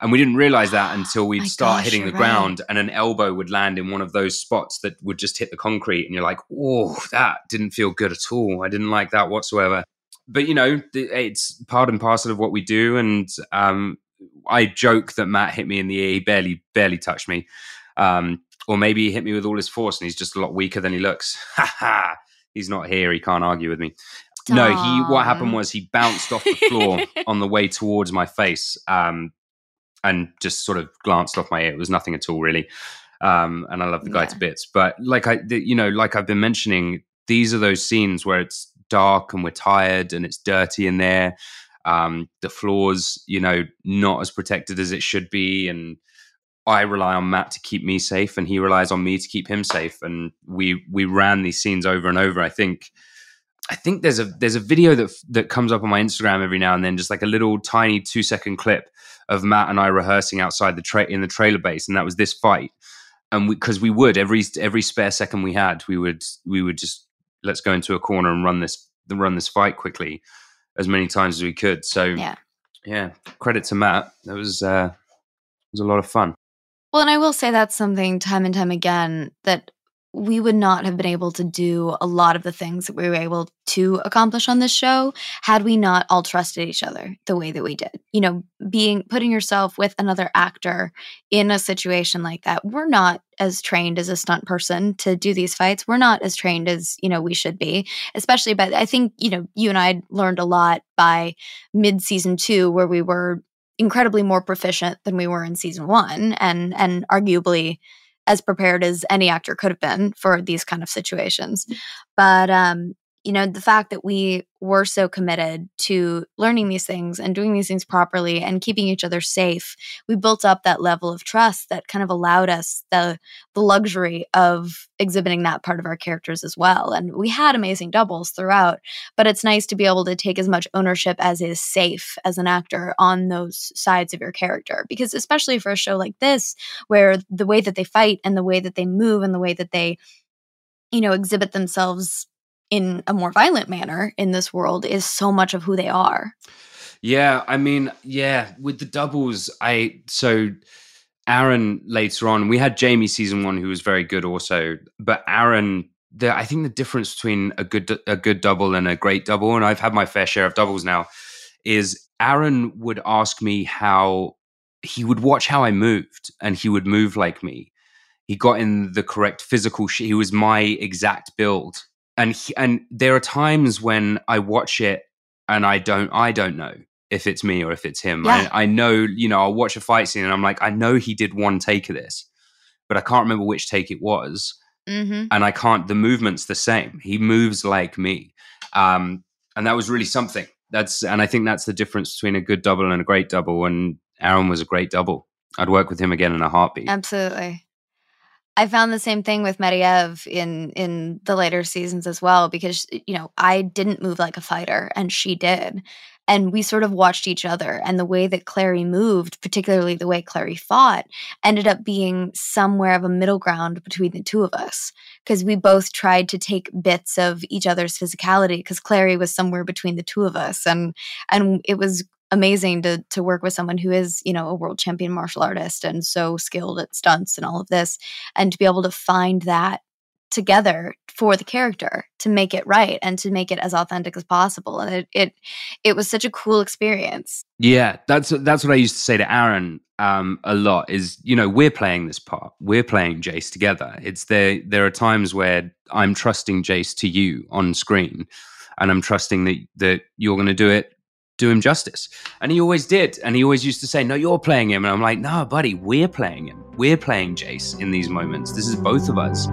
[SPEAKER 2] And we didn't realize that <gasps> until we'd start
[SPEAKER 1] gosh,
[SPEAKER 2] hitting the
[SPEAKER 1] you're
[SPEAKER 2] ground and an elbow would land in one of those spots that would just hit the concrete and you're like oh that didn't feel good at all. I didn't like that whatsoever. But you know it's part and parcel of what we do and um, i joke that matt hit me in the ear. He barely barely touched me um, or maybe he hit me with all his force and he's just a lot weaker than he looks <laughs> ha ha he's not here he can't argue with me no he what happened was he bounced off the floor <laughs> on the way towards my face um, and just sort of glanced off my ear. It was nothing at all, really. Um, and I love the guy to bits. But like I, the, you know, like I've been mentioning, these are those scenes where it's dark and we're tired and it's dirty in there. Um, the floors, you know, not as protected as it should be, and I rely on Matt to keep me safe, and he relies on me to keep him safe. And we we ran these scenes over and over. I think I think there's a there's a video that that comes up on my Instagram every now and then, just like a little tiny two second clip of Matt and I rehearsing outside the tra- in the trailer base, and that was this fight. And because we, we would every every spare second we had, we would we would just let's go into a corner and run this run this fight quickly as many times as we could. So
[SPEAKER 1] Yeah.
[SPEAKER 2] yeah, credit to Matt. That was uh, it was a lot of fun.
[SPEAKER 1] Well, and I will say that's something time and time again that we would not have been able to do a lot of the things that we were able to accomplish on this show had we not all trusted each other the way that we did. You know, being putting yourself with another actor in a situation like that. We're not as trained as a stunt person to do these fights. We're not as trained as, you know, we should be, especially but I think, you know, you and I learned a lot by mid season 2 where we were incredibly more proficient than we were in season 1 and and arguably as prepared as any actor could have been for these kind of situations. But um, you know, the fact that we were so committed to learning these things and doing these things properly and keeping each other safe, we built up that level of trust that kind of allowed us the the luxury of exhibiting that part of our characters as well. And we had amazing doubles throughout, but it's nice to be able to take as much ownership as is safe as an actor on those sides of your character. Because especially for a show like this, where the way that they fight and the way that they move and the way that they you know exhibit themselves in a more violent manner in this world is so much of who they are.
[SPEAKER 2] Yeah, I mean, yeah, with the doubles, I so Aaron later on, we had Jamie season one who was very good also, but Aaron, the I think the difference between a good a good double and a great double, and I've had my fair share of doubles now, is Aaron would ask me how he would watch how I moved, and he would move like me. He got in the correct physical. Sh- he was my exact build, and he, and there are times when I watch it and I don't I don't know if it's me or if it's him.
[SPEAKER 1] Yeah.
[SPEAKER 2] I, I know, you know, I'll watch a fight scene and I'm like, I know he did one take of this, but I can't remember which take it was.
[SPEAKER 1] Mm-hmm.
[SPEAKER 2] And I can't, the movement's the same. He moves like me. Um, and that was really something. That's, and I think that's the difference between a good double and a great double. And Aaron was a great double. I'd work with him again in a heartbeat.
[SPEAKER 1] Absolutely. I found the same thing with Mediev in in the later seasons as well because you know I didn't move like a fighter and she did, and we sort of watched each other and the way that Clary moved, particularly the way Clary fought, ended up being somewhere of a middle ground between the two of us because we both tried to take bits of each other's physicality because Clary was somewhere between the two of us and and it was amazing to to work with someone who is you know a world champion martial artist and so skilled at stunts and all of this and to be able to find that together for the character to make it right and to make it as authentic as possible and it it, it was such a cool experience
[SPEAKER 2] Yeah, that's that's what I used to say to Aaron um, a lot. Is you know we're playing this part, we're playing Jace together. It's there. There are times where I'm trusting Jace to you on screen, and I'm trusting that that you're going to do it, do him justice. And he always did, and he always used to say, "No, you're playing him," and I'm like, "No, buddy, we're playing him. We're playing Jace in these moments. This is both of us."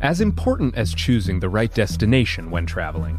[SPEAKER 4] As important as choosing the right destination when traveling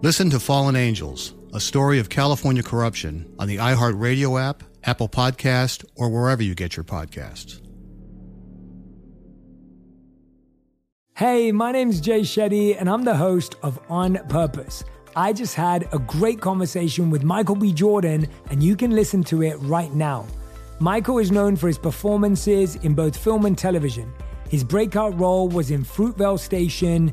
[SPEAKER 5] Listen to Fallen Angels, a story of California corruption on the iHeartRadio app, Apple Podcast, or wherever you get your podcasts.
[SPEAKER 6] Hey, my name's Jay Shetty, and I'm the host of On Purpose. I just had a great conversation with Michael B. Jordan, and you can listen to it right now. Michael is known for his performances in both film and television. His breakout role was in Fruitvale Station,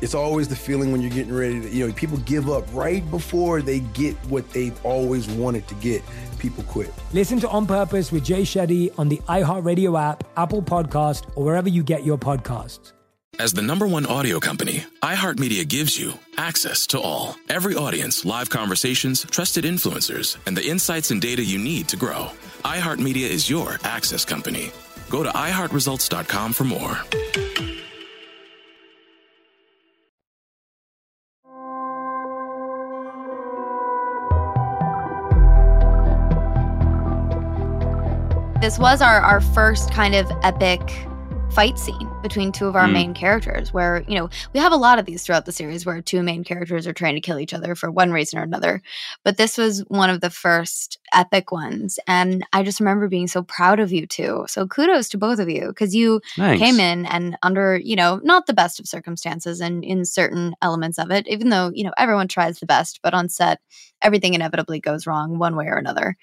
[SPEAKER 7] It's always the feeling when you're getting ready to, you know, people give up right before they get what they've always wanted to get. People quit.
[SPEAKER 6] Listen to On Purpose with Jay Shetty on the iHeartRadio app, Apple Podcast, or wherever you get your podcasts.
[SPEAKER 8] As the number one audio company, iHeartMedia gives you access to all. Every audience, live conversations, trusted influencers, and the insights and data you need to grow. iHeartMedia is your access company. Go to iHeartResults.com for more.
[SPEAKER 1] This was our, our first kind of epic fight scene between two of our
[SPEAKER 2] Mm.
[SPEAKER 1] main characters where you know we have a lot of these throughout the series where two main characters are trying to kill each other for one reason or another but this was one of the first epic ones and i just remember being so proud of you two so kudos to both of you because you
[SPEAKER 2] Thanks.
[SPEAKER 1] came in and under you know not the best of circumstances and in certain elements of it even though you know everyone tries the best but on set everything inevitably goes wrong one way or another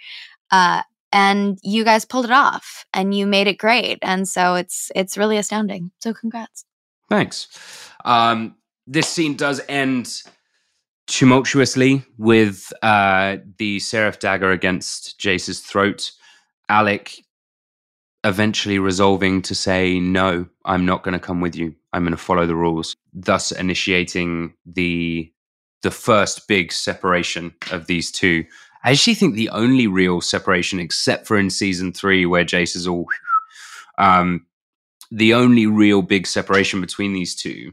[SPEAKER 1] uh, and you guys pulled it off and you made it great and so it's it's really astounding so congrats
[SPEAKER 2] Thanks. Um, this scene does end tumultuously with uh, the Seraph dagger against Jace's throat. Alec eventually resolving to say, No, I'm not going to come with you. I'm going to follow the rules, thus initiating the the first big separation of these two. I actually think the only real separation, except for in season three, where Jace is all um, the only real big separation between these two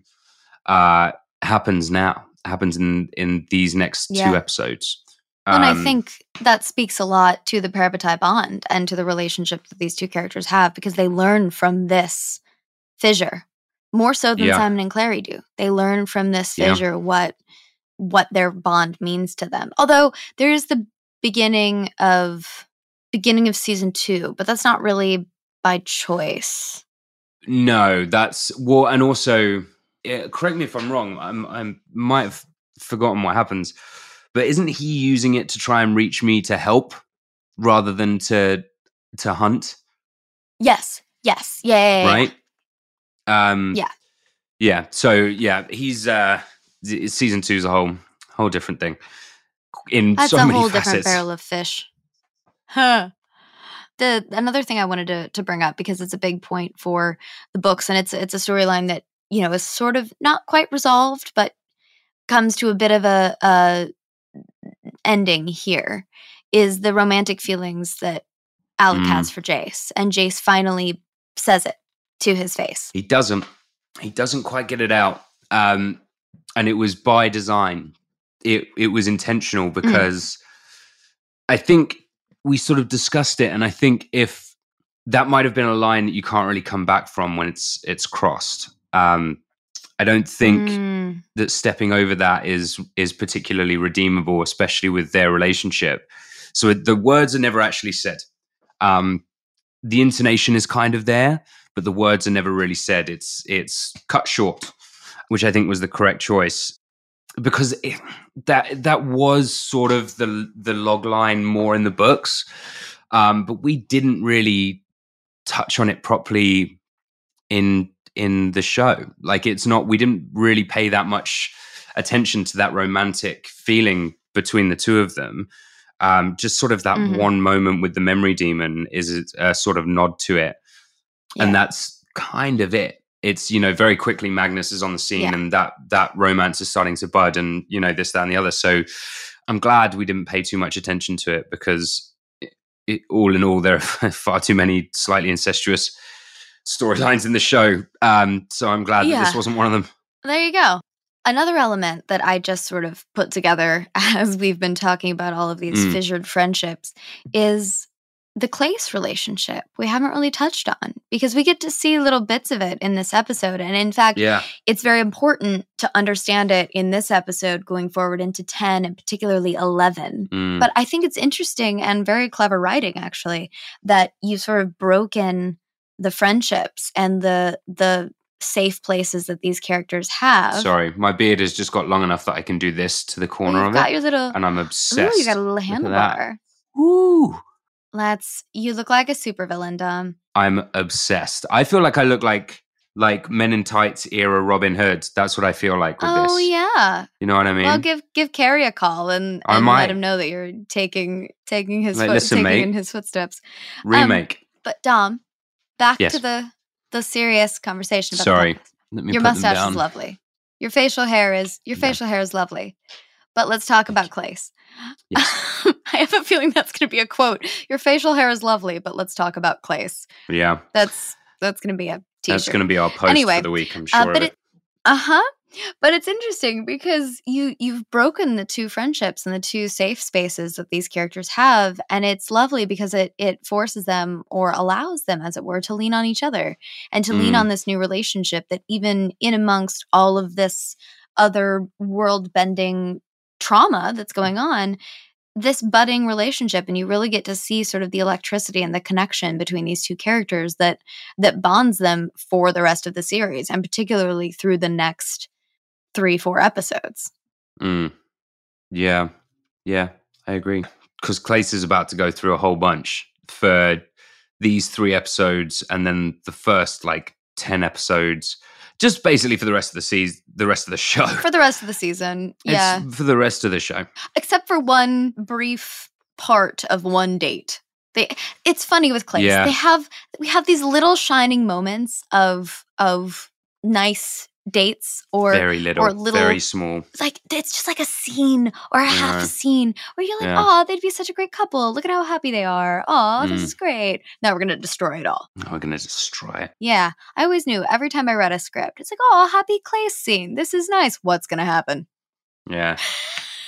[SPEAKER 2] uh, happens now. Happens in in these next
[SPEAKER 1] Yeah.
[SPEAKER 2] two episodes.
[SPEAKER 1] and i
[SPEAKER 2] Um,
[SPEAKER 1] think that speaks a lot to the parabatai bond and to the relationship that these two characters have because they learn from this fissure more so than
[SPEAKER 2] Yeah.
[SPEAKER 1] simon and clary do they learn from this
[SPEAKER 2] Yeah.
[SPEAKER 1] fissure what what their bond means to them although there is the beginning of beginning of season two but that's not really by choice
[SPEAKER 2] No, that's well, and also, eh, correct me if I'm wrong. I'm I might have forgotten what happens, but isn't he using it to try and reach me to help rather than to to hunt?
[SPEAKER 1] yes yes yeah, yeah, yeah.
[SPEAKER 2] Right? Um,
[SPEAKER 1] Yeah.
[SPEAKER 2] yeah. So yeah, he's uh, season two is a whole whole different thing in
[SPEAKER 1] That's
[SPEAKER 2] so
[SPEAKER 1] a whole
[SPEAKER 2] facets.
[SPEAKER 1] different barrel of fish. Huh. The another thing I wanted to to bring up because it's a big point for the books and it's it's a storyline that you know is sort of not quite resolved but comes to a bit of a, a ending here is the romantic feelings that Alec
[SPEAKER 2] Mm.
[SPEAKER 1] has for Jace and Jace finally says it to his face.
[SPEAKER 2] He doesn't. He doesn't quite get it out. Um, and it was by design. It it was intentional because I think we sort of discussed it, and I think if that might have been a line that you can't really come back from when it's it's crossed. Um, I don't think
[SPEAKER 1] Mm.
[SPEAKER 2] that stepping over that is is particularly redeemable, especially with their relationship. So the words are never actually said. Um, the intonation is kind of there, but the words are never really said. It's it's cut short, which I think was the correct choice because it, that that was sort of the the log line more in the books, um, but we didn't really touch on it properly in in the show. Like it's not we didn't really pay that much attention to that romantic feeling between the two of them. Um, just sort of that
[SPEAKER 1] Mhm.
[SPEAKER 2] one moment with the memory demon is a sort of nod to it, and that's kind of it. It's you know very quickly Magnus is on the scene,
[SPEAKER 1] Yeah.
[SPEAKER 2] and that that romance is starting to bud, and you know this that and the other. So I'm glad we didn't pay too much attention to it because it, it, all in all, there are <laughs> far too many slightly incestuous storylines in the show. Um, so I'm glad that this wasn't one of them.
[SPEAKER 1] There you go. Another element that I just sort of put together <laughs> as we've been talking about all of these
[SPEAKER 2] Mm.
[SPEAKER 1] fissured friendships is the Clace relationship. We haven't really touched on because we get to see little bits of it in this episode. And in fact,
[SPEAKER 2] Yeah.
[SPEAKER 1] it's very important to understand it in this episode going forward into 10 and particularly 11.
[SPEAKER 2] Mm.
[SPEAKER 1] But I think it's interesting and very clever writing, actually, that you've sort of broken the friendships and the the safe places that these characters have.
[SPEAKER 2] Sorry, my beard has just got long enough that I can do this to the corner
[SPEAKER 1] you've
[SPEAKER 2] of
[SPEAKER 1] got
[SPEAKER 2] it,
[SPEAKER 1] your little
[SPEAKER 2] and I'm obsessed.
[SPEAKER 1] Ooh, you got a little handlebar.
[SPEAKER 2] Ooh.
[SPEAKER 1] Let's you look like a supervillain, Dom.
[SPEAKER 2] I'm obsessed. I feel like I look like like Men in Tights era Robin Hood. That's what I feel like with
[SPEAKER 1] Oh
[SPEAKER 2] this.
[SPEAKER 1] Oh yeah.
[SPEAKER 2] You know what I mean?
[SPEAKER 1] well, give give Cary a call and,
[SPEAKER 2] I
[SPEAKER 1] and
[SPEAKER 2] might.
[SPEAKER 1] let him know that you're taking taking his
[SPEAKER 2] Like,
[SPEAKER 1] foot,
[SPEAKER 2] listen,
[SPEAKER 1] taking
[SPEAKER 2] mate.
[SPEAKER 1] in his footsteps. Um,
[SPEAKER 2] Remake.
[SPEAKER 1] but Dom, back
[SPEAKER 2] Yes.
[SPEAKER 1] to the the serious conversation about
[SPEAKER 2] Sorry.
[SPEAKER 1] the
[SPEAKER 2] Let me
[SPEAKER 1] your
[SPEAKER 2] put them
[SPEAKER 1] mustache is lovely. Your facial hair is your facial hair is lovely. But let's talk about Clace. <laughs> I have a feeling that's going to be a quote. Your facial hair is lovely, but let's talk about Clace.
[SPEAKER 2] Yeah.
[SPEAKER 1] That's that's going to be a t-shirt.
[SPEAKER 2] That's going to be our post
[SPEAKER 1] Anyway,
[SPEAKER 2] for the week. I'm
[SPEAKER 1] uh,
[SPEAKER 2] sure
[SPEAKER 1] but
[SPEAKER 2] of it.
[SPEAKER 1] Uh huh. But it's interesting because you you've broken the two friendships and the two safe spaces that these characters have, and it's lovely because it it forces them or allows them, as it were, to lean on each other and to lean
[SPEAKER 9] Mm.
[SPEAKER 1] on this new relationship that even in amongst all of this other world bending trauma that's going on this budding relationship and you really get to see sort of the electricity and the connection between these two characters that that bonds them for the rest of the series and particularly through the next 3 4 episodes.
[SPEAKER 2] Mm. Yeah. Yeah, I agree. Because Clace is about to go through a whole bunch for these three episodes and then the first like 10 episodes, just basically for the rest of the season, the rest of the <laughs> show.
[SPEAKER 1] For the rest of the season.
[SPEAKER 2] It's
[SPEAKER 1] yeah.
[SPEAKER 2] for the rest of the show.
[SPEAKER 1] Except for one brief part of one date. They it's funny with Clay.
[SPEAKER 2] Yeah.
[SPEAKER 1] They have we have these little shining moments of of nice dates or
[SPEAKER 2] very little,
[SPEAKER 1] or little
[SPEAKER 2] very small.
[SPEAKER 1] like it's just like a scene or a half
[SPEAKER 2] Yeah.
[SPEAKER 1] scene where you're like,
[SPEAKER 2] Yeah.
[SPEAKER 1] oh, they'd be such a great couple. Look at how happy they are. Oh, this
[SPEAKER 2] Mm.
[SPEAKER 1] is great. Now we're gonna destroy it all.
[SPEAKER 2] We're going to destroy it.
[SPEAKER 1] Yeah. I always knew every time I read a script, it's like, oh, happy Clace scene. This is nice. What's gonna happen?
[SPEAKER 2] Yeah. <laughs>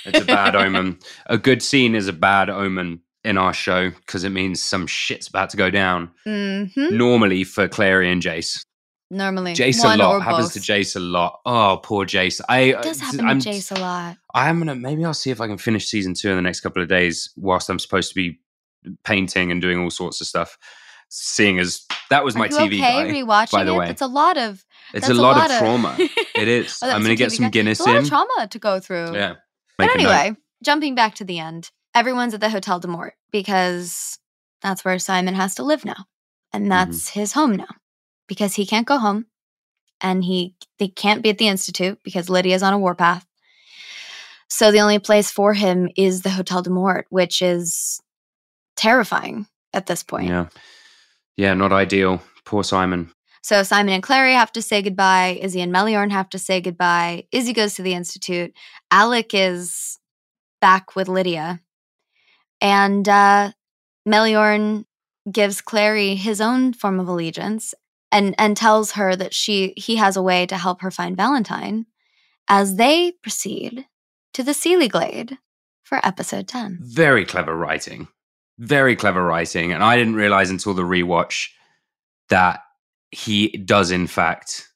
[SPEAKER 2] It's a bad omen. A good scene is a bad omen in our show because it means some shit's about to go down.
[SPEAKER 1] Mm-hmm.
[SPEAKER 2] Normally for Clary and Jace.
[SPEAKER 1] Normally.
[SPEAKER 2] Jace
[SPEAKER 1] one
[SPEAKER 2] a lot happens
[SPEAKER 1] both.
[SPEAKER 2] to Jace a lot. Oh, poor Jace. I
[SPEAKER 1] It does
[SPEAKER 2] uh,
[SPEAKER 1] happen
[SPEAKER 2] I'm,
[SPEAKER 1] to Jace a lot.
[SPEAKER 2] I'm gonna maybe I'll see if I can finish season two in the next couple of days whilst I'm supposed to be painting and doing all sorts of stuff. Seeing as that was my
[SPEAKER 1] Are you
[SPEAKER 2] TV
[SPEAKER 1] okay
[SPEAKER 2] guy,
[SPEAKER 1] rewatching
[SPEAKER 2] by the
[SPEAKER 1] it?
[SPEAKER 2] way.
[SPEAKER 1] It's a lot of
[SPEAKER 2] It's
[SPEAKER 1] that's
[SPEAKER 2] a lot of trauma. <laughs> It is.
[SPEAKER 1] Oh,
[SPEAKER 2] I'm gonna get
[SPEAKER 1] TV
[SPEAKER 2] some
[SPEAKER 1] guy.
[SPEAKER 2] Guinness
[SPEAKER 1] It's a lot
[SPEAKER 2] in.
[SPEAKER 1] of trauma to go through.
[SPEAKER 2] Yeah.
[SPEAKER 1] But
[SPEAKER 2] Make a note.
[SPEAKER 1] anyway, jumping back to the end, everyone's at the Hotel Dumort because that's where Simon has to live now.
[SPEAKER 2] Mm-hmm.
[SPEAKER 1] And that's his home now because he can't go home and he they can't be at the institute because Lydia's on a warpath. So the only place for him is the Hotel Dumort, which is terrifying at this point.
[SPEAKER 2] Yeah. Yeah, not ideal. Poor Simon.
[SPEAKER 1] So Simon and Clary have to say goodbye. Izzy and Meliorn have to say goodbye. Izzy goes to the institute. Alec is back with Lydia, and uh, Meliorn gives Clary his own form of allegiance and and tells her that she he has a way to help her find Valentine. As they proceed to the Seelie Glade for episode ten.
[SPEAKER 2] Very clever writing. Very clever writing. And I didn't realize until the rewatch that he does, in fact,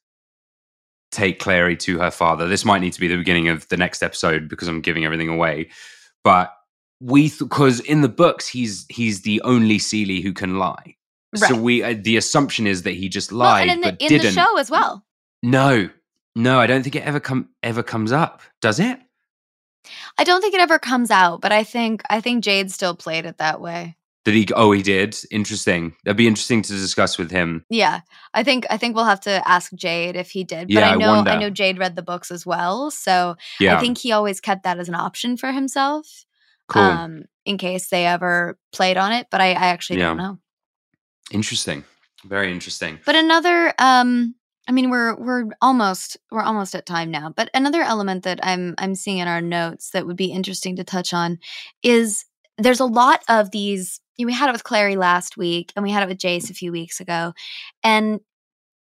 [SPEAKER 2] take Clary to her father. This might need to be the beginning of the next episode because I'm giving everything away. But we because in the books he's he's the only Seelie who can lie. So we uh, the assumption is that he just
[SPEAKER 1] Well,
[SPEAKER 2] lied
[SPEAKER 1] and in, the,
[SPEAKER 2] but
[SPEAKER 1] in
[SPEAKER 2] didn't.
[SPEAKER 1] the show as well.
[SPEAKER 2] No, no, I don't think it ever come ever comes up. Does it?
[SPEAKER 1] I don't think it ever comes out, but I think I think Jade still played it that way.
[SPEAKER 2] Did he? Oh, he did. Interesting. That'd be interesting to discuss with him.
[SPEAKER 1] Yeah, I think I think we'll have to ask Jade if he did. But
[SPEAKER 2] Yeah,
[SPEAKER 1] I
[SPEAKER 2] I
[SPEAKER 1] know I,
[SPEAKER 2] wonder.
[SPEAKER 1] know Jade read the books as well, so
[SPEAKER 2] Yeah.
[SPEAKER 1] I think he always kept that as an option for himself,
[SPEAKER 2] Cool.
[SPEAKER 1] um, in case they ever played on it. But I, I actually don't know.
[SPEAKER 2] Interesting. Very interesting.
[SPEAKER 1] But another, um, I mean, we're we're almost we're almost at time now. But another element that I'm I'm seeing in our notes that would be interesting to touch on is there's a lot of these. You know, we had it with Clary last week, and we had it with Jace a few weeks ago, and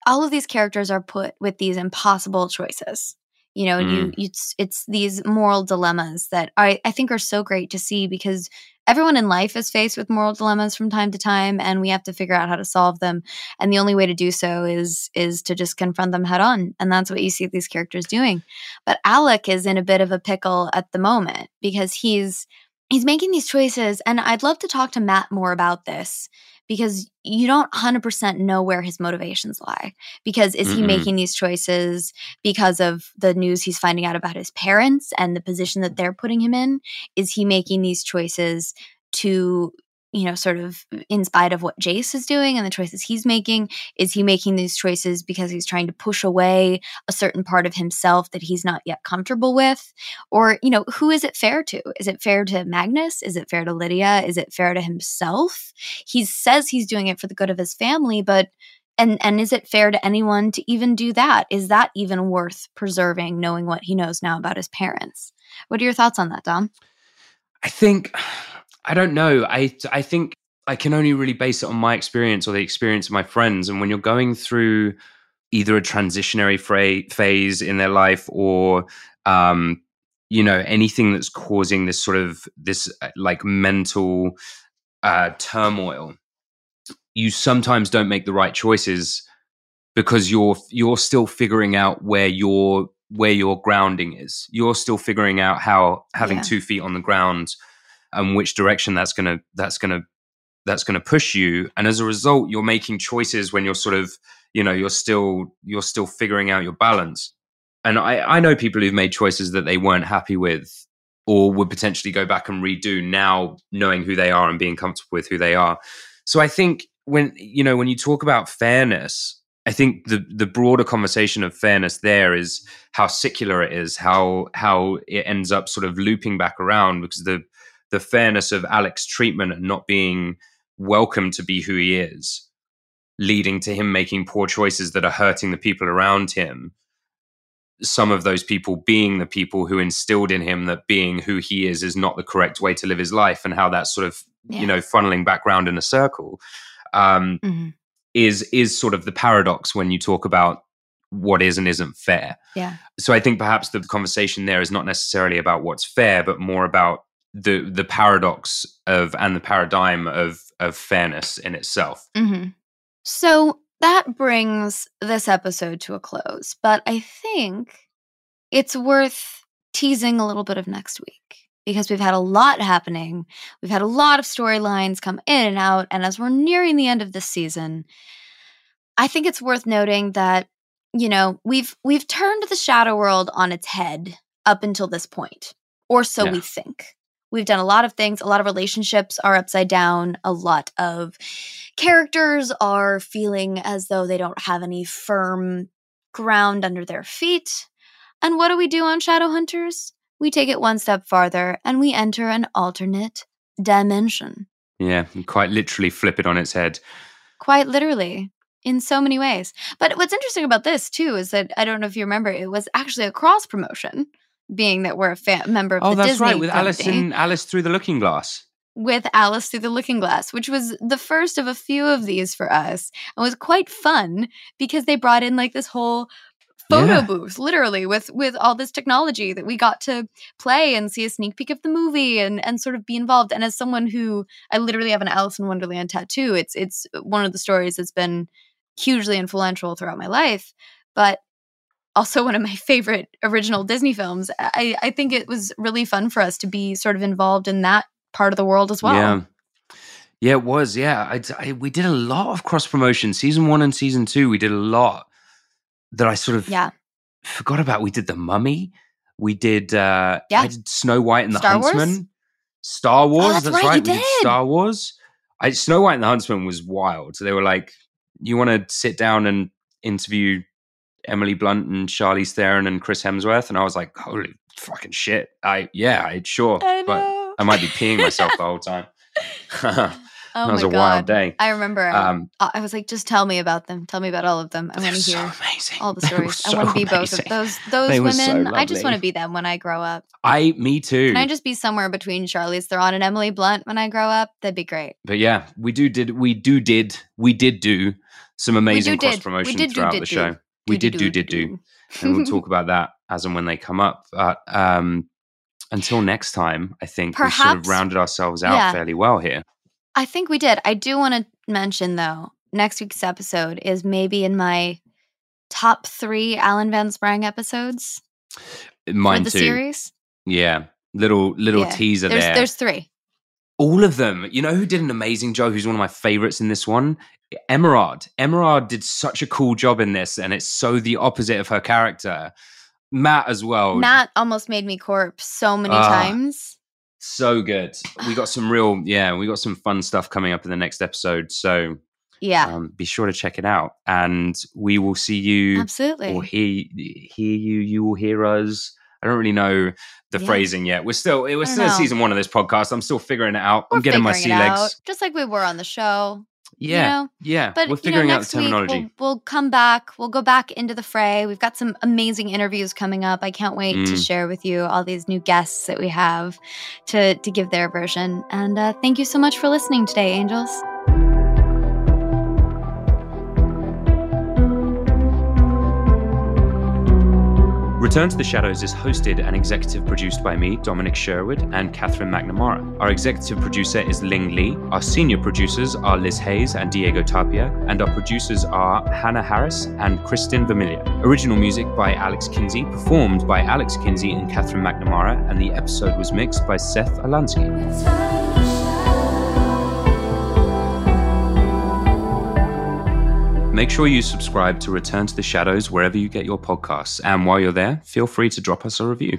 [SPEAKER 1] all of these characters are put with these impossible choices. You know, and you, you it's, it's these moral dilemmas that I, I think are so great to see because everyone in life is faced with moral dilemmas from time to time and we have to figure out how to solve them. And the only way to do so is is to just confront them head on and that's what you see these characters doing. But alec is in a bit of a pickle at the moment because he's he's making these choices and i'd love to talk to matt more about this because you don't 100% know where his motivations lie because is he
[SPEAKER 9] Mm-mm.
[SPEAKER 1] making these choices because of the news he's finding out about his parents and the position that they're putting him in is he making these choices to you know sort of uh, in spite of what jace is doing and the choices he's making is he making these choices because he's trying to push away a certain part of himself that he's not yet comfortable with? Or you know who is it fair to? Is it fair to magnus? Is it fair to lydia? Is it fair to himself? He says he's doing it for the good of his family but and and is it fair to anyone to even do that? Is that even worth preserving knowing what he knows now about his parents? What are your thoughts on that dom?
[SPEAKER 2] I think I don't know. I I think I can only really base it on my experience or the experience of my friends. And when you're going through either a transitionary fra- phase in their life or um, you know anything that's causing this sort of this uh, like mental uh, turmoil, you sometimes don't make the right choices because you're you're still figuring out where your where your grounding is. You're still figuring out how having
[SPEAKER 9] Yeah.
[SPEAKER 2] two feet on the ground and which direction that's gonna that's gonna that's gonna push you. And as a result, you're making choices when you're sort of you know you're still you're still figuring out your balance. And I I know people who've made choices that they weren't happy with or would potentially go back and redo now knowing who they are and being comfortable with who they are. So I think when you know when you talk about fairness, I think the the broader conversation of fairness there is how secular it is, how how it ends up sort of looping back around because the the fairness of Alec's treatment and not being welcome to be who he is, leading to him making poor choices that are hurting the people around him. Some of those people being the people who instilled in him that being who he is is not the correct way to live his life, and how that sort of
[SPEAKER 1] Yeah.
[SPEAKER 2] you know funneling back round in a circle. Um, is is sort of the paradox when you talk about what is and isn't fair.
[SPEAKER 1] yeah
[SPEAKER 2] So I think perhaps the conversation there is not necessarily about what's fair, but more about the the paradox of and the paradigm of of fairness in itself.
[SPEAKER 1] hmm So that brings this episode to a close, but I think it's worth teasing a little bit of next week because we've had a lot happening. We've had a lot of storylines come in and out, and as we're nearing the end of this season, I think it's worth noting that you know we've we've turned the shadow world on its head up until this point, or so we think. We've done a lot of things. A lot of relationships are upside down. A lot of characters are feeling as though they don't have any firm ground under their feet. And what do we do on Shadowhunters? We take it one step farther and we enter an alternate dimension.
[SPEAKER 2] Yeah, you quite literally flip it on its head.
[SPEAKER 1] Quite literally, in so many ways. But what's interesting about this, too, is that I don't know if you remember, it was actually a cross promotion, being that we're a fa- member of
[SPEAKER 2] Oh,
[SPEAKER 1] the
[SPEAKER 2] that's
[SPEAKER 1] Disney
[SPEAKER 2] right, with Alice
[SPEAKER 1] company.
[SPEAKER 2] in Alice through the Looking Glass.
[SPEAKER 1] with Alice Through the Looking Glass, which was the first of a few of these for us and was quite fun because they brought in like this whole photo
[SPEAKER 9] Yeah.
[SPEAKER 1] booth literally with with all this technology that we got to play and see a sneak peek of the movie and and sort of be involved and as someone who I literally have an Alice in Wonderland tattoo it's it's one of the stories that's been hugely influential throughout my life but also one of my favorite original Disney films. I, I think it was really fun for us to be sort of involved in that part of the world as well.
[SPEAKER 2] Yeah. Yeah, it was. Yeah, I, I, we did a lot of cross promotion. Season one and season two, we did a lot that I sort of
[SPEAKER 1] Yeah.
[SPEAKER 2] forgot about. We did the Mummy. We did. uh
[SPEAKER 1] Yeah.
[SPEAKER 2] I did Snow White and the
[SPEAKER 1] Star Wars?
[SPEAKER 2] Huntsman. Star Wars.
[SPEAKER 1] Oh, that's right, you
[SPEAKER 2] We did
[SPEAKER 1] did.
[SPEAKER 2] Star Wars. I Snow White and the Huntsman was wild. So they were like, "You want to sit down and interview Emily Blunt and Charlize Theron and Chris Hemsworth?" And I was like, "Holy fucking shit!" I yeah, I sure,
[SPEAKER 1] I
[SPEAKER 2] but. I might be peeing myself the whole time. <laughs> <laughs>
[SPEAKER 1] Oh
[SPEAKER 2] that was a
[SPEAKER 1] God.
[SPEAKER 2] wild day.
[SPEAKER 1] I remember.
[SPEAKER 2] Um,
[SPEAKER 1] Um, I was like, just tell me about them. Tell me about all of them. I want to hear all the stories. I want to
[SPEAKER 2] so
[SPEAKER 1] be both of those those
[SPEAKER 2] They were so
[SPEAKER 1] women. I just want to be them when I grow up.
[SPEAKER 2] I me too.
[SPEAKER 1] Can I just be somewhere between Charlize Theron and Emily Blunt when I grow up? That'd be great.
[SPEAKER 2] but yeah, we do did we do did we did do some amazing cross promotion
[SPEAKER 1] do
[SPEAKER 2] throughout
[SPEAKER 1] did
[SPEAKER 2] the show. We did
[SPEAKER 1] do
[SPEAKER 2] did do, and we'll <laughs> talk about that as and when they come up. But um, until next time, I think we sort of rounded ourselves out
[SPEAKER 1] yeah.
[SPEAKER 2] fairly well here.
[SPEAKER 1] I think we did. I do want to mention though, next week's episode is maybe in my top three Alan Van Sprang episodes
[SPEAKER 2] Mine
[SPEAKER 1] for the
[SPEAKER 2] too.
[SPEAKER 1] series.
[SPEAKER 2] Yeah, little little
[SPEAKER 1] Yeah.
[SPEAKER 2] teaser
[SPEAKER 1] there's,
[SPEAKER 2] there.
[SPEAKER 1] There's three.
[SPEAKER 2] All of them. You know who did an amazing job? Who's one of my favorites in this one? Emeraude. Emeraude did such a cool job in this, and it's so the opposite of her character. Matt as well.
[SPEAKER 1] Matt almost made me corp so many
[SPEAKER 2] Ah.
[SPEAKER 1] times.
[SPEAKER 2] so good. We got some real, yeah, we got some fun stuff coming up in the next episode. So
[SPEAKER 1] Yeah.
[SPEAKER 2] um, be sure to check it out, and we will see you.
[SPEAKER 1] Absolutely.
[SPEAKER 2] Or hear hear you. You will hear us. I don't really know the
[SPEAKER 1] Yeah.
[SPEAKER 2] phrasing yet. We're still we're
[SPEAKER 1] don't
[SPEAKER 2] still
[SPEAKER 1] know.
[SPEAKER 2] season one of this podcast. I'm still figuring it out. I'm
[SPEAKER 1] We're
[SPEAKER 2] getting my sea legs.
[SPEAKER 1] out, just like we were on the show.
[SPEAKER 2] Yeah,
[SPEAKER 1] you know?
[SPEAKER 2] yeah.
[SPEAKER 1] But
[SPEAKER 2] we're
[SPEAKER 1] you
[SPEAKER 2] figuring
[SPEAKER 1] know,
[SPEAKER 2] out the terminology.
[SPEAKER 1] Week we'll, we'll come back. We'll go back into the fray. We've got some amazing interviews coming up. I can't wait to
[SPEAKER 2] Mm.
[SPEAKER 1] share with you all these new guests that we have to to give their version. And uh, thank you so much for listening today, angels.
[SPEAKER 2] Return to the Shadows is hosted and executive produced by me, Dominic Sherwood, and Catherine McNamara. Our executive producer is Ling Lee. Our senior producers are Liz Hayes and Diego Tapia, and our producers are Hannah Harris and Kristen Vermilia. Original music by Alex Kinsey, performed by Alex Kinsey and Catherine McNamara, and the episode was mixed by Seth Alansky. Make sure you subscribe to Return to the Shadows wherever you get your podcasts. And while you're there, feel free to drop us a review.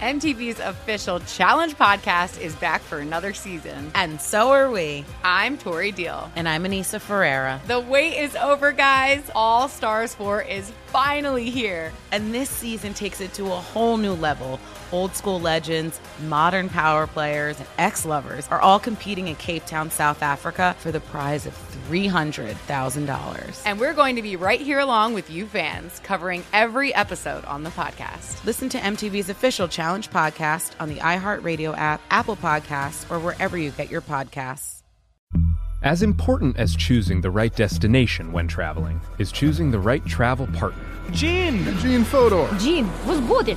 [SPEAKER 9] MTV's official Challenge podcast is back for another season. And so are we. I'm Tori Deal.
[SPEAKER 10] And I'm Aneesa Ferreira.
[SPEAKER 9] The wait is over, guys. All Stars 4 is finally here.
[SPEAKER 10] And this season takes it to a whole new level. Old school legends, modern power players, and ex lovers are all competing in Cape Town, South Africa for the prize of $300,000.
[SPEAKER 9] And we're going to be right here along with you fans, covering every episode on the podcast.
[SPEAKER 10] Listen to MTV's official Challenge podcast on the iHeartRadio app, Apple Podcasts, or wherever you get your podcasts.
[SPEAKER 4] As important as choosing the right destination when traveling is choosing the right travel partner.
[SPEAKER 11] Gene!
[SPEAKER 12] Gene Fodor.
[SPEAKER 13] Gene, was good.